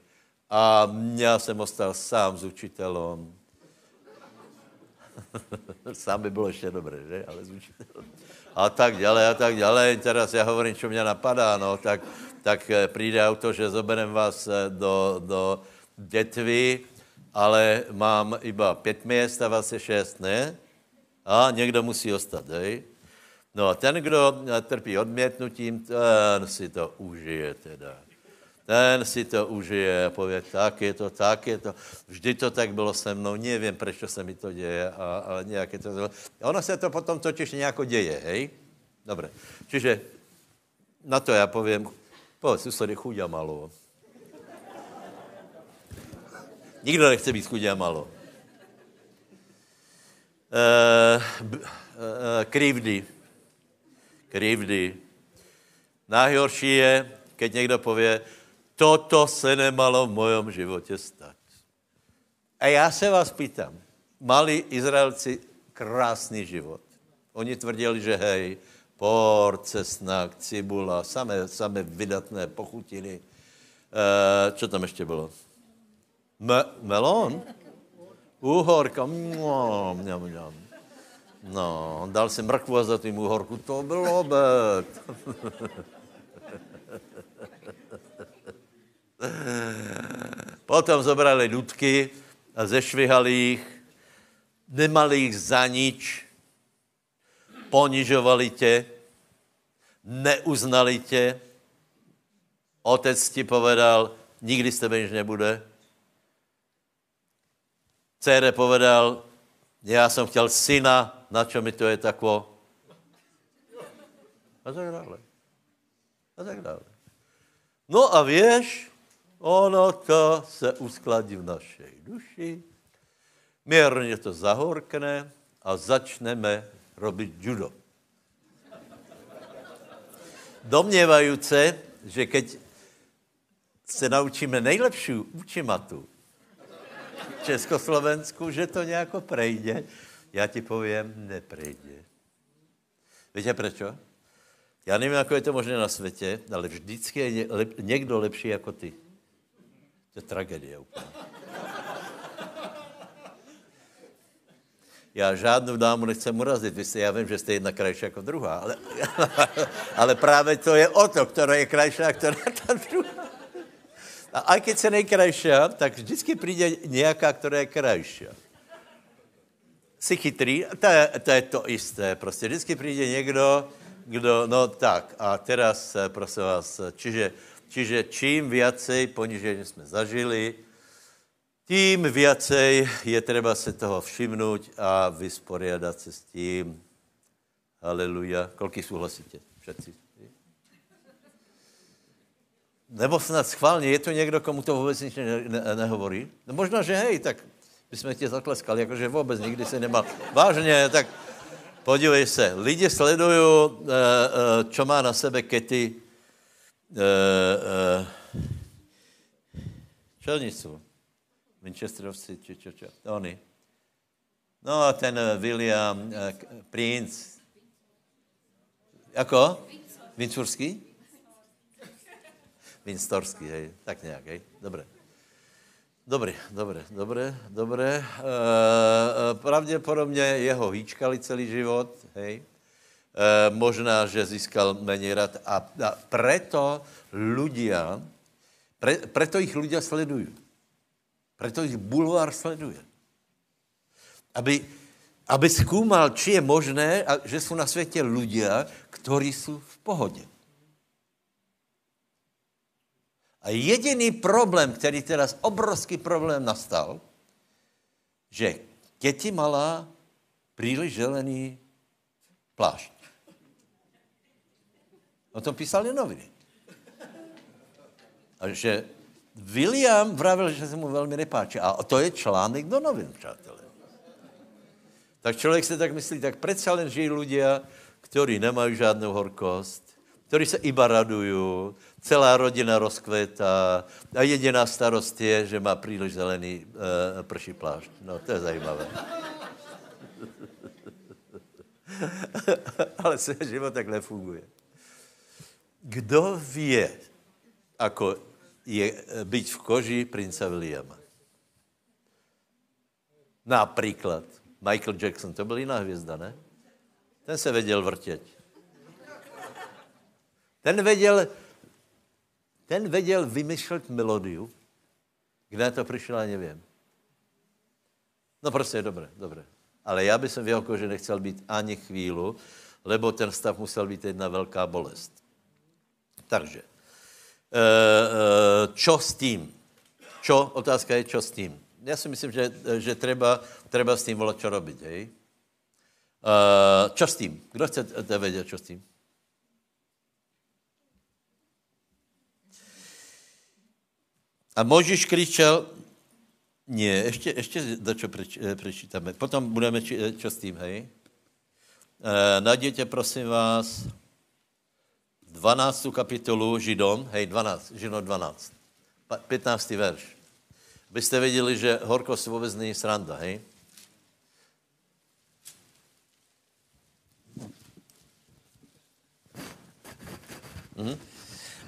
a já jsem ostal sám s učitelem. Sám by bylo ještě dobré, že? Ale zvučí A tak dále, a tak dále. Teraz já hovorím, co mě napadá, no, tak, tak eh, přijde auto, že zoberem vás eh, do, do Detvy, ale mám iba pět měst a vás je šest, ne? A někdo musí ostat, hej? No a ten, kdo eh, trpí odmětnutím, ten si to užije teda ten si to užije a pově, tak je to, tak je to. Vždy to tak bylo se mnou, nevím, proč se mi to děje, a, ale nějaké to... Ono se to potom totiž nějak děje, hej? Dobře. Čiže na to já povím, povedz, susedy, chudě malo. Nikdo nechce být chudě malo. b, e, krivdy. Krivdy. Najhorší je, keď někdo pově, toto se nemalo v mojom životě stát. A já se vás pýtam, mali Izraelci krásný život. Oni tvrdili, že hej, por, cesnak, cibula, samé, samé vydatné pochutiny. E, čo tam ještě bylo? Me, melon? Úhorka. Mňam, mňam, mňam. No, dal si mrkvu a za tím úhorku. To byl obed. Potom zobrali ľudky a zešvihali ich, nemali ich za nič, ponižovali tě, neuznali tě, otec ti povedal, nikdy s tebe nič nebude. Cére povedal, já jsem chtěl syna, na čo mi to je takvo? A tak dále. A tak dále. No a věš, ono to se uskladí v našej duši, mírně to zahorkne a začneme robit judo. Domněvají se, že keď se naučíme nejlepší učimatu v Československu, že to nějako prejde, já ti povím, neprejde. Víte proč? Já nevím, jak je to možné na světě, ale vždycky je někdo lepší jako ty. To je tragédie úplně. Já žádnou dámu nechcem urazit. Vy jste, já vím, že jste jedna krajší jako druhá, ale, ale právě to je o to, která je krajší a která ta druhá. A aj keď se nejkrajší, tak vždycky přijde nějaká, která je krajší. Jsi chytrý, to je, to je to isté. Prostě vždycky přijde někdo, kdo, no tak, a teraz, prosím vás, čiže, čiže čím viacej ponižení jsme zažili, tím viacej je třeba se toho všimnout a vysporiadat se s tím. Haleluja. Kolik souhlasíte? Všetci. Nebo snad schválně, je to někdo, komu to vůbec nic ne, ne, nehovorí? No možná, že hej, tak bychom tě zatleskali, jakože vůbec nikdy se nemal. Vážně, tak podívej se, lidi sledují, uh, uh, čo má na sebe Kety, uh, uh, čelnicu. Winchesterovci, či čo, čo, oni. No a ten William uh, Prince. Jako? Vincurský? Vinstorský, hej, tak nějak, hej, dobré. Dobré, dobré, dobré, dobré. E, pravděpodobně jeho hýčkali celý život, hej. E, možná, že získal méně rad a, a preto ľudia, pre, preto ich ľudia sledují. Preto ich bulvár sleduje. Aby, aby zkoumal, či je možné, že jsou na světě ľudia, kteří jsou v pohodě. A jediný problém, který teraz obrovský problém nastal, že Keti malá příliš zelený plášť. O tom písali noviny. A že William vravil, že se mu velmi nepáčí. A to je článek do novin, přátelé. Tak člověk se tak myslí, tak přece jen žijí ľudia, kteří nemají žádnou horkost, kteří se iba radují, celá rodina rozkvétá a jediná starost je, že má příliš zelený e, prší plášť. No, to je zajímavé. Ale se život tak nefunguje. Kdo ví, ako je eh, být v koži prince Williama. Například Michael Jackson, to byl jiná hvězda, ne? Ten se věděl vrtět. Ten věděl, ten věděl vymýšlet melodiu, kde to přišlo, já nevím. No prostě, dobré, dobré. Ale já bych v jeho koži nechcel být ani chvílu, lebo ten stav musel být jedna velká bolest. Takže, Eh, eh, čo s tím? Čo? Otázka je, čo s tím. Já si myslím, že, že treba, treba s tím volat, čo robiť, hej? Uh, čo s tím? Kdo chce vědět, čo s tím? A Možíš kričel, Nie, ještě, ještě preč, eh, prečítáme. Potom budeme eh, čo s tím, hej? Najděte, prosím vás, 12. kapitolu Židom, hej, 12, Židom 12, 15. verš. Abyste věděli, že horkost vůbec není sranda, hej? Mhm.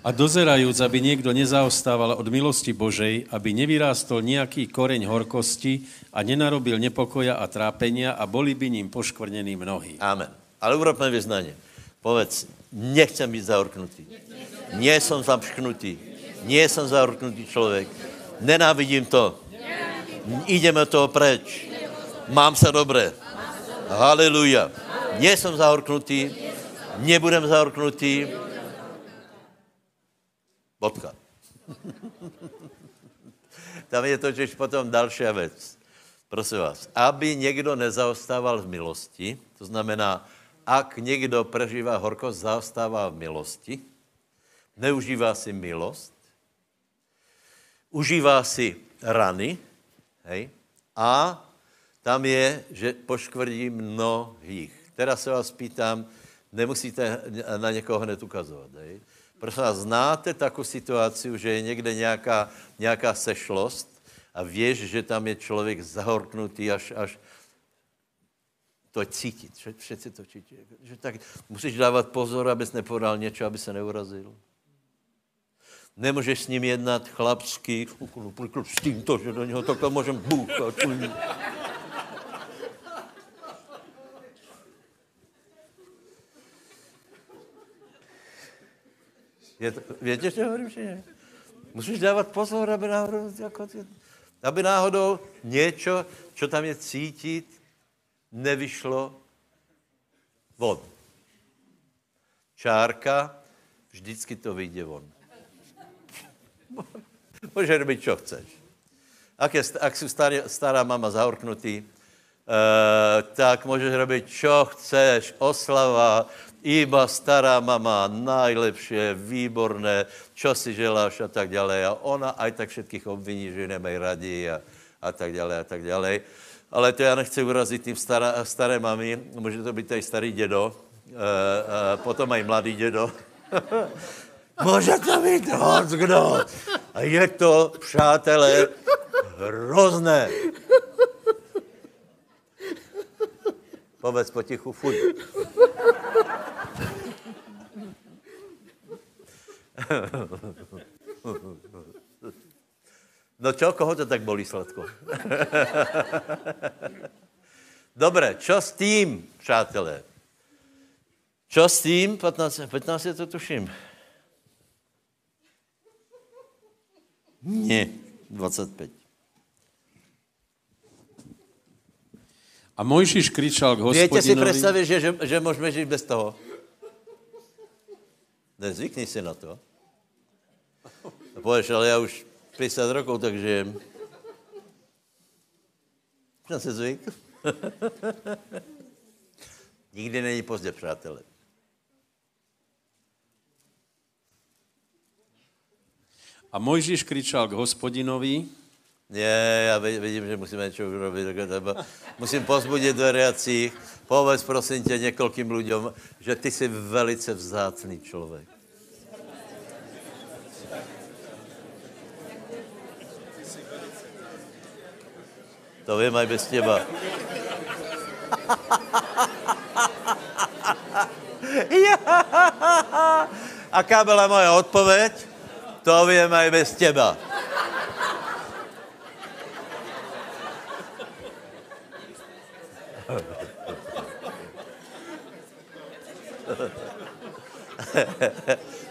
A dozerajúc, aby niekto nezaostával od milosti Božej, aby nevyrástol nejaký koreň horkosti a nenarobil nepokoja a trápenia a boli by ním poškvrnení mnohí. Amen. Ale urobme vyznanie. Povedz, nechcem být zahorknutý. Nie som zapšknutý. Nie som zahorknutý člověk. Nenávidím to. Ideme toho preč. Mám se dobré. Haleluja. Nie som zahorknutý. Nebudem zahorknutý Bodka. Tam je totiž potom další věc. Prosím vás, aby někdo nezaostával v milosti, to znamená, ak někdo prežívá horkost, zaostává v milosti, neužívá si milost, užívá si rany, hej, a tam je, že poškvrdí mnohých. Teraz se vás pýtám, nemusíte na někoho hned ukazovat, hej. Prosím vás, znáte takovou situaci, že je někde nějaká, nějaká sešlost a víš, že tam je člověk zahorknutý až, až to cítit. Všetci to cítí. Že tak musíš dávat pozor, abys nepodal něco, aby se neurazil. Nemůžeš s ním jednat chlapsky, s tímto, že do něho takhle můžem bůchat. Je to, víte, že hovorím, že? Musíš dávat pozor, aby náhodou, jako, aby náhodou něco, co tam je cítit, nevyšlo von. Čárka, vždycky to vyjde von. Může robit, čo chceš. Ak, je, ak jsou starý, stará mama zahorknutý, uh, tak můžeš robit, čo chceš, oslava, iba stará mama, najlepšie, výborné, čo si želáš a tak dále. A ona aj tak všetkých obviní, že nemají radí a, a tak dále a tak dále. Ale to já nechci urazit tím stará, staré mami, může to být i starý dědo, e, e, potom aj mladý dědo. může to být hoc kdo. A je to, přátelé, hrozné. Povedz potichu, fuj. No čo, koho to tak bolí sladko? Dobré, čo s tím, přátelé? Čo s tím? 15, 15 je to tuším. Ne, 25. A Mojžiš kričal k hospodinovi... Viete si představit, že, že, že můžeme žít bez toho? Nezvykni si na to. A pověš, ale já už 50 rokov tak žijem. Na se zvyk. Nikdy není pozdě, přátelé. A Mojžiš kričal k hospodinovi, je, já vidím, že musíme něco urobit. Musím pozbudit veriacích. Povedz, prosím tě, několikým lidem, že ty jsi velice vzácný člověk. To vím aj bez těba. Aká byla moje odpověď? To vím aj bez těba.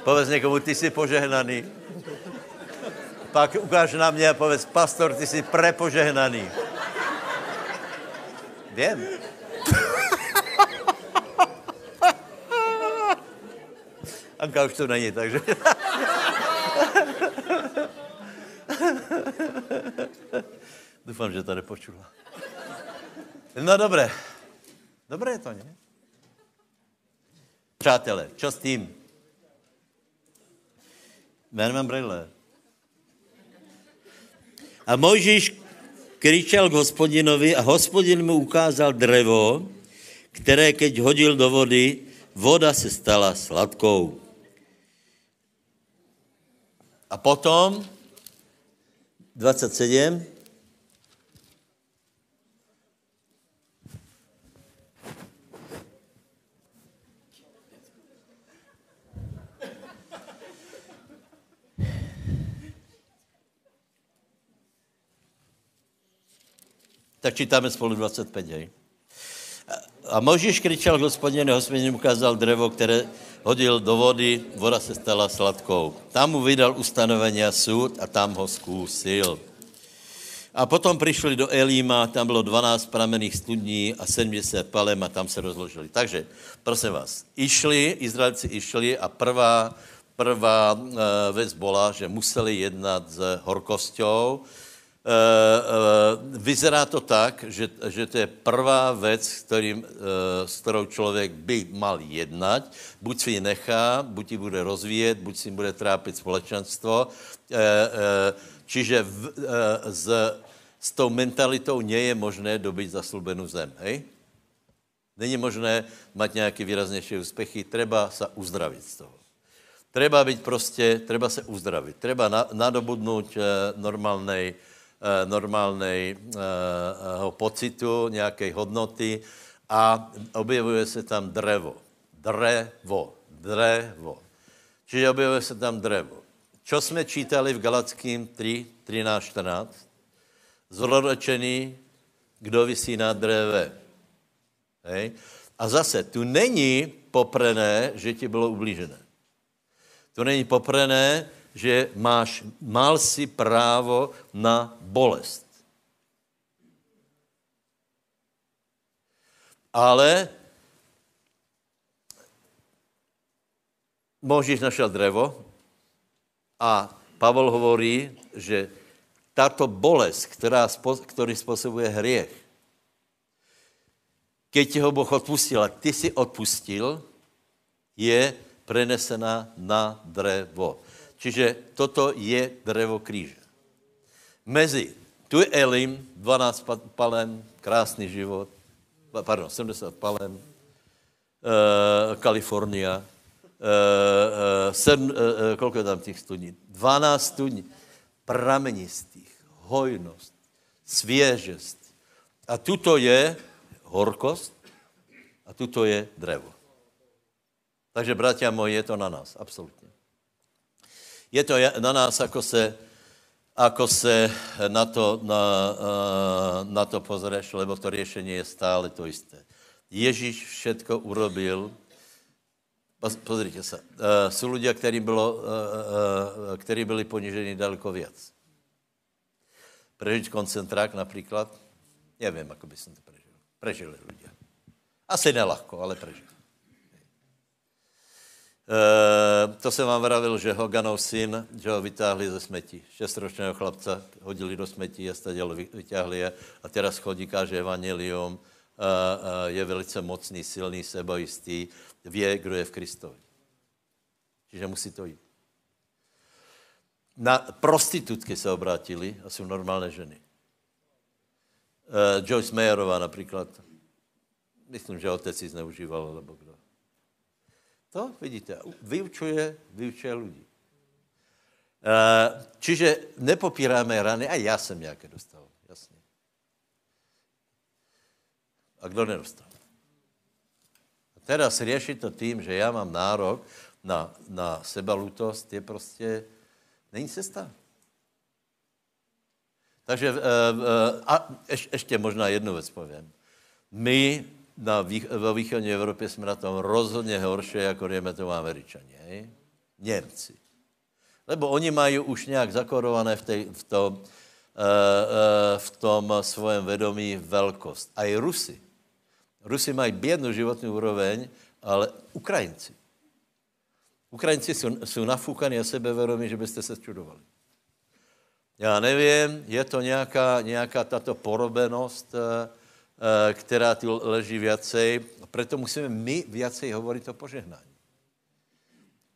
povedz někomu, ty jsi požehnaný. Pak ukáž na mě a povedz, pastor, ty jsi prepožehnaný. Vím. Anka už to není, takže... Doufám, že to nepočula. No dobré. Dobré je to, ne? Přátelé, čo s tím? Jmenujem brýle. A Mojžíš kričel k hospodinovi a hospodin mu ukázal drevo, které keď hodil do vody, voda se stala sladkou. A potom 27. Tak čítáme spolu 25, hej. A Možíš kričel k hospodinu, hospodin ukázal drevo, které hodil do vody, voda se stala sladkou. Tam mu vydal ustanovení a súd a tam ho zkusil. A potom přišli do Elíma, tam bylo 12 pramených studní a 70 palem a tam se rozložili. Takže, prosím vás, išli, Izraelci išli a prvá, prvá e, věc byla, že museli jednat s horkosťou, eh, vyzerá to tak, že, že to je prvá věc, kterým, eh, s kterou člověk by mal jednat. Buď si ji nechá, buď ji bude rozvíjet, buď si bude trápit společenstvo. Čiže v, s, s tou mentalitou nie je možné dobit zaslubenou zem. Hej? Není možné mít nějaké výraznější úspěchy, treba se uzdravit z toho. Treba být prostě, treba se uzdravit. Treba na, nadobudnout normálnej, Eh, eh, pocitu, nějaké hodnoty a objevuje se tam drevo. Drevo. Drevo. Čiže objevuje se tam drevo. Čo jsme čítali v Galackým 3, 13, 14? Zlorečený, kdo vysí na dreve. Hej? A zase, tu není poprené, že ti bylo ublížené. Tu není poprené, že máš, mal si právo na bolest. Ale Možíš našel drevo a Pavel hovorí, že tato bolest, která, který způsobuje hriech, keď ti ho Boh odpustil a ty si odpustil, je prenesená na drevo. Čiže toto je drevo kříže. Mezi, tu je Elim, 12 palem, krásný život, pardon, 70 palem, uh, Kalifornia, uh, uh, sedm, uh, kolik je tam těch studní? 12 studní, pramenistých, hojnost, svěžest. A tuto je horkost a tuto je drevo. Takže, bratia moji, je to na nás, absolutně. Je to na nás, ako se, ako se na to, na, eh, na to pozrieš, lebo to řešení je stále to isté. Ježíš všetko urobil, pozrite se, jsou lidé, kteří, byli poniženi daleko víc. Prežiť koncentrák například, nevím, ako by jsem to prežil. Prežili lidé. Asi nelahko, ale prežili. E, to jsem vám vravil, že Hoganov syn, že ho vytáhli ze smetí. Šestročného chlapca hodili do smetí a staděl vytáhli je a teraz chodí, káže evangelium, a, a je velice mocný, silný, sebojistý, vě, kdo je v Kristovi. Čiže musí to jít. Na prostitutky se obrátili a jsou normálné ženy. Uh, Joyce Mayerová například. Myslím, že otec si zneužíval, nebo kdo. To vidíte, vyučuje, vyučuje lidi. Eh, čiže nepopíráme rany, a já jsem nějaké dostal, jasně. A kdo nedostal? A teraz řešit to tím, že já mám nárok na, na sebalutost, je prostě, není cesta. Takže uh, uh, a ještě možná jednu věc povím. My na, ve východní Evropě jsme na tom rozhodně horší, jako dejme to američani. Hej? Němci. Lebo oni mají už nějak zakorované v, tej, v, tom, uh, uh, v tom svém vědomí velkost. A i Rusy. Rusy mají bědnou životní úroveň, ale Ukrajinci. Ukrajinci jsou, jsou nafúkaní a sebevědomí, že byste se čudovali. Já nevím, je to nějaká, nějaká tato porobenost, Eh, která tu leží viacej. Proto musíme my viacej hovoriť o požehnání.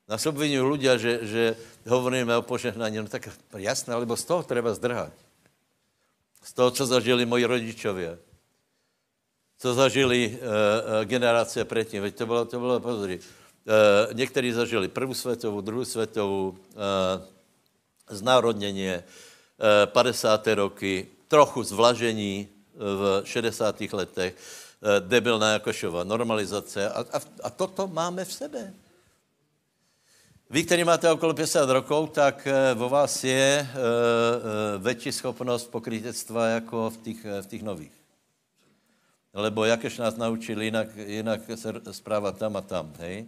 Nás obvinují ľudia, že, že hovoríme o požehnání. No tak jasné, alebo z toho treba zdrhať. Z toho, co zažili moji rodičově. Co zažili uh, uh, generace předtím. Veď to bylo, to bylo, pozri. Uh, někteří zažili první světovou, druhou světovou, uh, znárodnění, uh, 50. roky, trochu zvlažení v 60. letech, uh, debilná Jakošova, normalizace a, a, a toto máme v sebe. Vy, který máte okolo 50 rokov, tak eh, vo vás je uh, větší schopnost pokrytectva jako v těch, v těch nových. Lebo jakéž nás naučili, jinak, jinak se správat tam a tam, hej?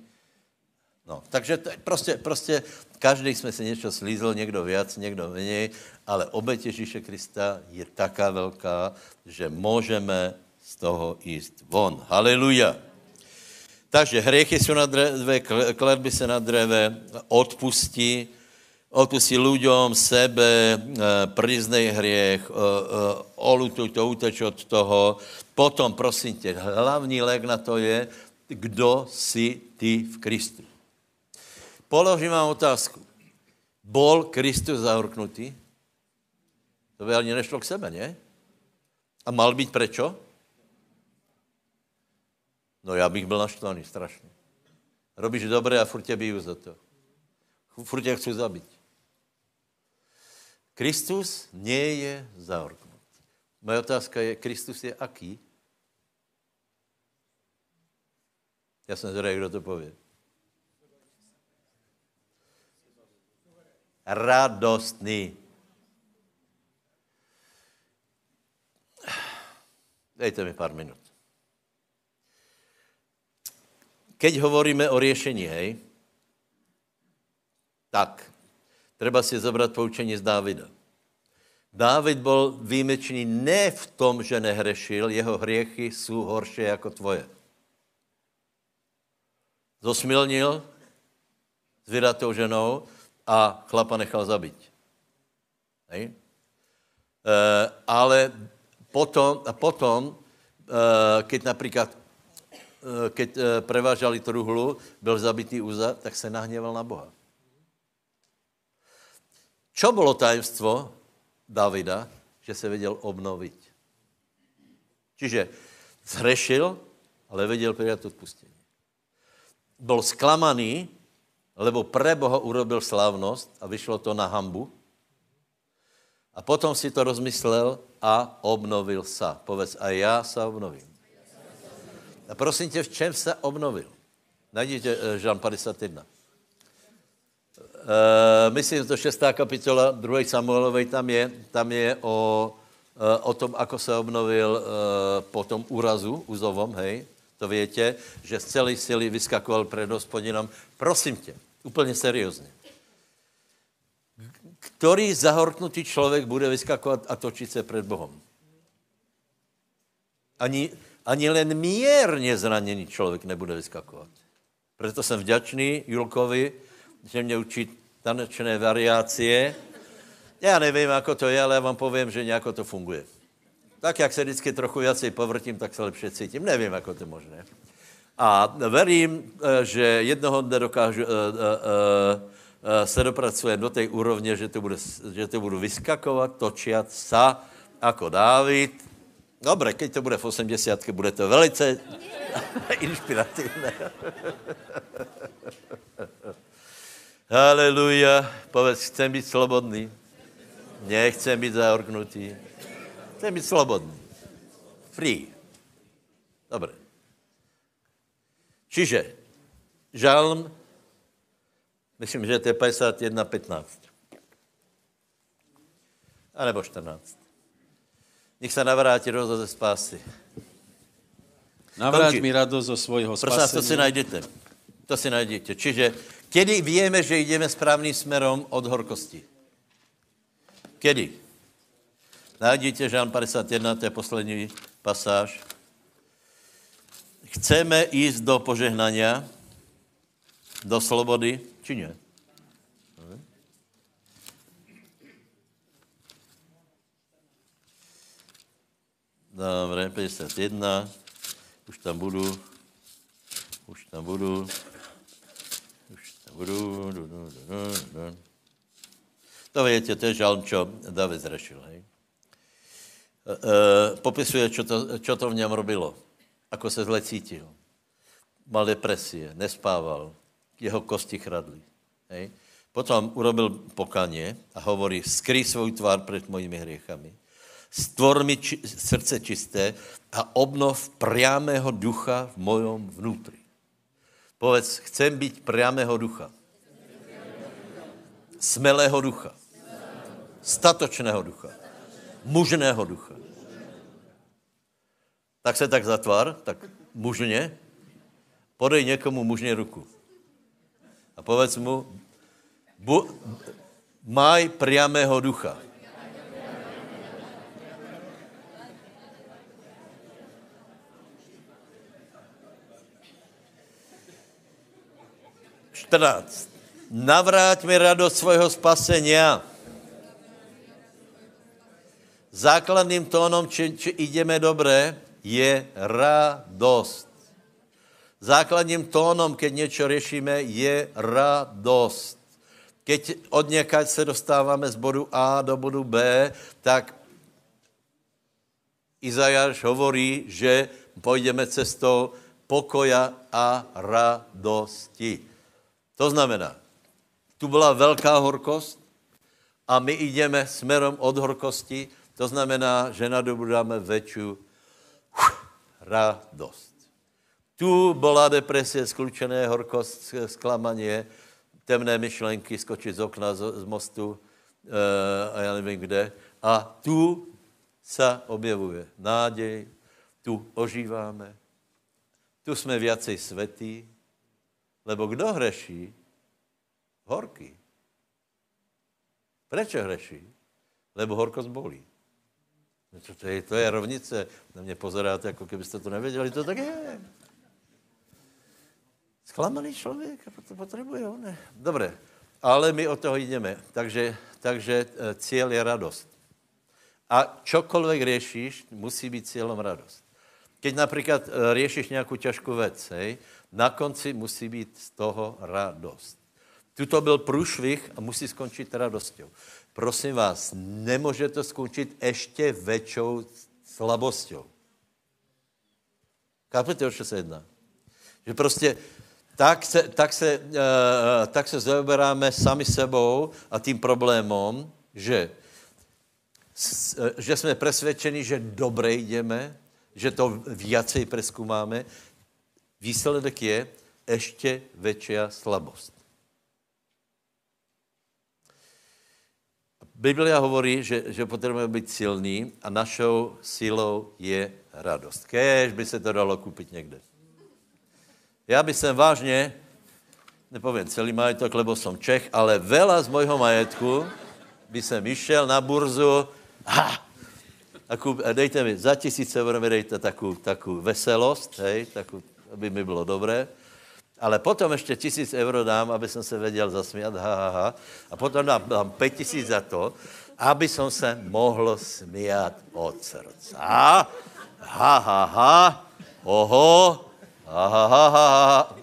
No, takže to, prostě, prostě každý jsme si něco slízl, někdo víc, někdo méně, ale oběť Ježíše Krista je taká velká, že můžeme z toho jíst von. Haleluja. Takže hriechy jsou na dreve, kletby se na dreve, odpustí, odpustí ľuďom, sebe, eh, priznej hriech, eh, eh, olutuj to, uteč od toho. Potom, prosím tě, hlavní lék na to je, kdo jsi ty v Kristu. Položím vám otázku. Bol Kristus zahorknutý? To by ani nešlo k sebe, ne? A mal být prečo? No já bych byl naštvaný strašně. Robíš dobré a furt tě biju za to. Furt tě chci zabít. Kristus nie je zahorknutý. Moje otázka je, Kristus je aký? Já jsem zvědavý, kdo to pově. Radostný. Dejte mi pár minut. Keď hovoríme o řešení, hej, tak treba si zobrat poučení z Dávida. Dávid byl výjimečný ne v tom, že nehrešil, jeho hriechy jsou horší jako tvoje. Zosmilnil s vydatou ženou a chlapa nechal zabít. E, ale potom, a potom, e, keď například Eh, keď eh, prevážali truhlu, byl zabitý Uza, tak se nahněval na Boha. Čo bylo tajemstvo Davida? Že se věděl obnovit. Čiže zhrešil, ale věděl přijat odpustení. Byl zklamaný, lebo pre Boha urobil slávnost a vyšlo to na hambu. A potom si to rozmyslel a obnovil sa. Povedz, a já se obnovím. A prosím tě, v čem se obnovil? Najděte eh, Žán 51. Uh, myslím, že to šestá kapitola 2. Samuelovej tam je, tam je o, uh, o tom, ako se obnovil uh, po tom úrazu uzovom, hej, to větě, že z celé síly vyskakoval před hospodinom. Prosím tě, úplně seriózně. Který zahorknutý člověk bude vyskakovat a točit se před Bohem? Ani, ani len mírně zraněný člověk nebude vyskakovat. Proto jsem vděčný Julkovi, že mě učí tanečné variácie. Já nevím, jak to je, ale já vám povím, že nějak to funguje. Tak, jak se vždycky trochu jacej povrtím, tak se lepše cítím. Nevím, jak to je možné. A verím, eh, že jednoho dne dokážu, uh, uh, se dopracuje do té úrovně, že to, bude, že to budu vyskakovat, točiat sa, jako Dávid, Dobre, keď to bude v 80, bude to velice inspirativné. Haleluja. Povedz, chcem být slobodný. Nechcem být zaorknutý. Chcem být slobodný. Free. Dobre. Čiže, žalm, myslím, že to je 51, 15. A nebo 14. Nech se navrátí radost ze spásy. Navráť mi radost zo svojho spasení. Prosím to si najdete. To si najdete. Čiže, kedy víme, že jdeme správným směrem od horkosti? Kedy? Najdete Žán 51, to je poslední pasáž. Chceme jít do požehnania, do slobody, či ne? Dobre, 51. Už tam budu. Už tam budu. Už tam budu. Du, du, du, du, du. To víte, to je žalm, čo David zrešil. Hej? popisuje, čo to, čo to v něm robilo. Ako se zle cítil. Mal depresie, nespával, jeho kosti chradli. Hej. Potom urobil pokanie a hovorí, skryj svůj tvár před mojimi hriechami. Stvor mi či, srdce čisté a obnov priamého ducha v mojom vnútri. Povedz, chcem být priamého ducha. Smelého ducha. Statočného ducha. Mužného ducha. Tak se tak zatvar, tak mužně. Podej někomu mužně ruku. A povedz mu, bu, maj priamého ducha. Čtrnáct. Navráť mi radost svojho spasenia. Základným tónom, či, či ideme dobré, je radost. Základním tónom, keď něco řešíme, je radost. Keď od někaď se dostáváme z bodu A do bodu B, tak Izajáš hovorí, že půjdeme cestou pokoja a radosti. To znamená, tu byla velká horkost a my jdeme směrem od horkosti, to znamená, že nadobudáme větší radost. Tu byla depresie, sklučené horkost, zklamaně, temné myšlenky, skočit z okna, z, z mostu e, a já nevím kde. A tu se objevuje nádej, tu ožíváme, tu jsme viacej svetí, lebo kdo hreší? Horký. Proč hreší? Lebo horkost bolí. No to, to, je, to je rovnice. Na mě pozeráte, jako kdybyste to nevěděli, to tak je. Zklamaný člověk, to potřebuje, ne? Dobré, ale my od toho jdeme. Takže, takže eh, cíl je radost. A čokoliv řešíš, musí být cílem radost. Keď například eh, řešíš nějakou těžkou věc, hej, na konci musí být z toho radost. Tuto byl průšvih a musí skončit radostí. Prosím vás, nemůže to skončit ještě většou slabostí. Chápete, o co se jedná? Že prostě tak se, tak se, uh, tak se zaoberáme sami sebou a tím problémem, že, že jsme přesvědčeni, že dobré jdeme, že to viacej preskúmáme. Výsledek je ještě větší slabost. Biblia hovorí, že, že potřebujeme být silní a našou silou je radost. Kéž by se to dalo koupit někde. Já bych sem vážně, nepovím celý majetok, lebo jsem Čech, ale vela z mojho majetku by jsem vyšel na burzu ha, a, kup, a dejte mi, za tisíc eur mi dejte takovou veselost, hej, takovou, aby mi bylo dobré. Ale potom ještě tisíc euro dám, aby jsem se věděl zasmět, ha, ha, ha. A potom dám, dám pět tisíc za to, aby jsem se mohl smět od srdce. Ha, ha, ha, oho, ha, ha, ha, ha.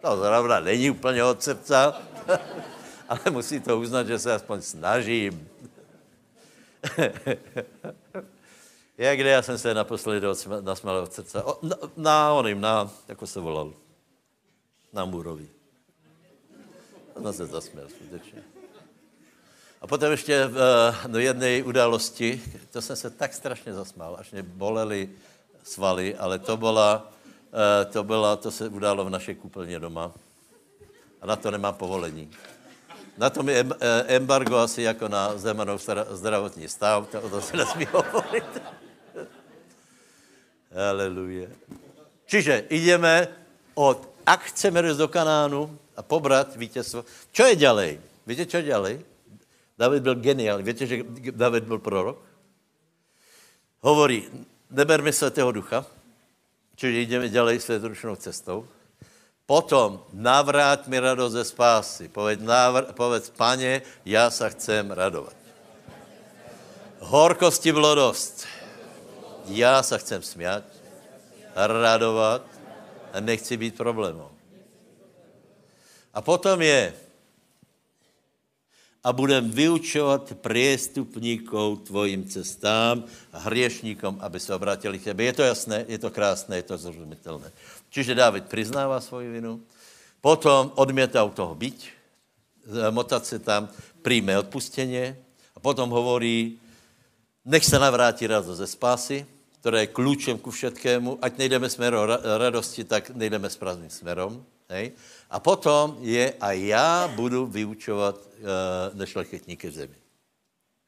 To zrovna není úplně od srdce, ale musí to uznat, že se aspoň snažím. Jak kde já jsem se naposledy nasměl od srdce? O, na, na oným, na, jako se volal na Murovi. Ona se zasměl skutečně. A potom ještě v, eh, do jedné události, to jsem se tak strašně zasmál, až mě bolely svaly, ale to byla, eh, to byla, to se událo v naší kúpeľně doma. A na to nemám povolení. Na tom je eh, embargo asi jako na Zemanov zdravotní stav, to, to se nesmí hovorit. Haleluja. Čiže jdeme od ak chceme jít do Kanánu a pobrat vítězstvo, čo je ďalej? Víte, je ďalej? David byl geniální. Víte, že David byl prorok? Hovorí, neberme svatého ducha, čiže jdeme ďalej světručnou cestou. Potom navrát mi radost ze spásy. Povedz, návr, povedz, pane, já se chcem radovat. Horkosti bylo dost. Já se chcem smět, radovat, nechci být problémem. A potom je, a budem vyučovat priestupníkov tvojim cestám a hriešníkom, aby se obrátili k tebe. Je to jasné, je to krásné, je to zrozumitelné. Čiže David přiznává svoji vinu, potom odmětá u toho byť, motat se tam, přijme odpustěně a potom hovorí, nech se navrátí radost ze spásy, které je klíčem ku všetkému, ať nejdeme směrem radosti, tak nejdeme správným směrem. A potom je, a já budu vyučovat uh, nešlechetníky v zemi.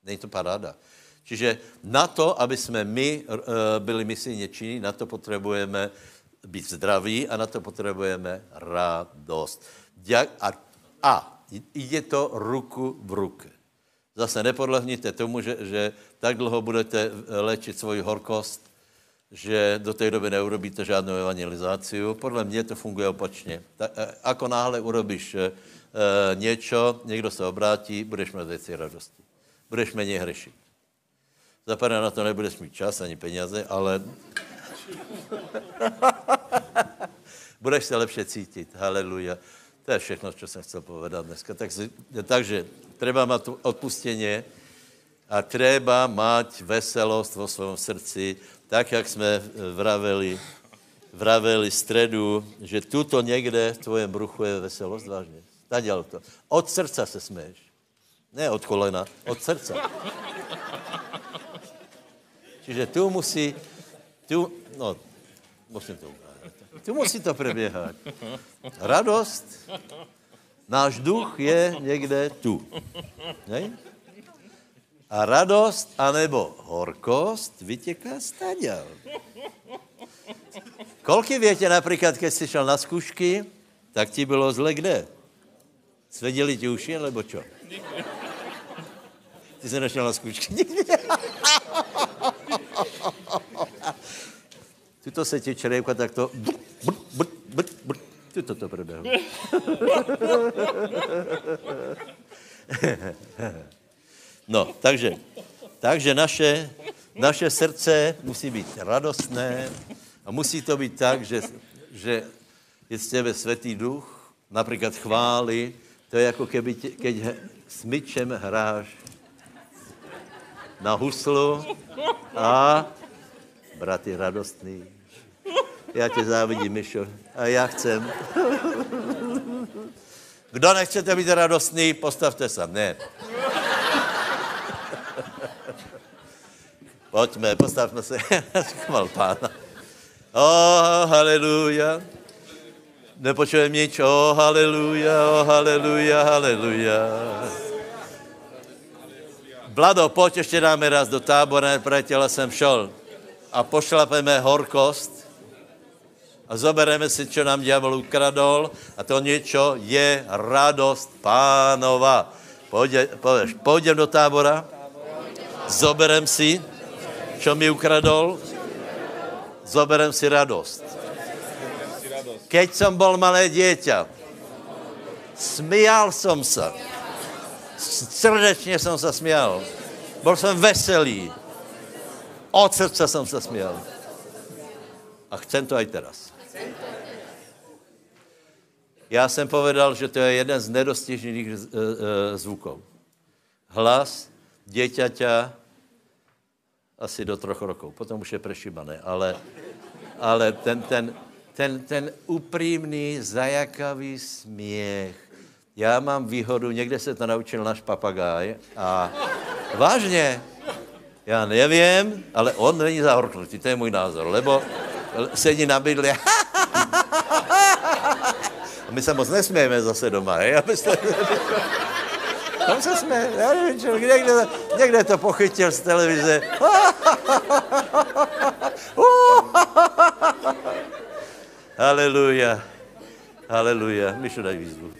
Není to paráda. Čiže na to, aby jsme my uh, byli misijně činní, na to potřebujeme být zdraví a na to potřebujeme radost. A, a jde to ruku v ruce. Zase nepodlehněte tomu, že, že tak dlouho budete léčit svoji horkost, že do té doby neurobíte žádnou evangelizaci. Podle mě to funguje opačně. Tak, e, ako náhle urobíš e, něco, někdo se obrátí, budeš mít věci radosti. Budeš méně hřešit. Zapadá na to nebudeš mít čas ani peněze, ale budeš se lepše cítit. Haleluja. To je všechno, co jsem chcel povedat dneska. Tak, takže treba mít odpustěně a treba mít veselost vo svém srdci, tak, jak jsme vraveli, vraveli středu, že tuto někde v tvojem bruchu je veselost, vážně. Taděl to. Od srdca se smeješ. Ne od kolena, od srdca. Čiže tu musí, tu, no, musím to ukázat. Tu musí to proběhat. Radost, náš duch je někde tu. Ne? A radost anebo horkost vytěká staděl. Kolky větě například, když jsi šel na zkušky, tak ti bylo zle kde? Svedili ti uši, nebo čo? Ty jsi nešel na zkušky. Tuto se ti čerejka tak to... Tuto to proběhlo. No, takže, takže naše, naše srdce musí být radostné a musí to být tak, že, že je z tebe svatý duch, například chvály, to je jako keby, tě, keď s myčem hráš na huslu a brat je radostný. Já tě závidím, Mišo, a já chcem. Kdo nechcete být radostný, postavte se. Ne. Pojďme, postavme se. Chval pána. Oh, haleluja. Nepočujem nič. Oh, haleluja, oh, haleluja, haleluja. Vlado, pojď ještě dáme raz do tábora, priateľa jsem šel. A pošlapeme horkost a zobereme si, čo nám diabol ukradol a to něco je radost pánova. Pojde, pověš, půjdem do tábora, zoberem si, čo mi ukradol, zoberem si radost. Keď jsem bol malé dieťa, smial som se. Srdečně jsem se smial. Byl jsem veselý. Od srdce jsem se smial. A chcem to aj teraz. Já jsem povedal, že to je jeden z nedostižných eh, eh, zvuků. Hlas děťaťa asi do troch rokov. Potom už je prešibané, ale, ale ten, ten, ten, ten upřímný, zajakavý směch. Já mám výhodu, někde se to naučil náš papagáj a vážně, já nevím, ale on není zahorknutý, to je můj názor, lebo sedí na bydle a my se moc nesmějeme zase doma, hej, abyste... Tam se jsme, já nevím, čo, někde, někde to pochytil z televize. Haleluja. Haleluja. Myšu daj výzvu.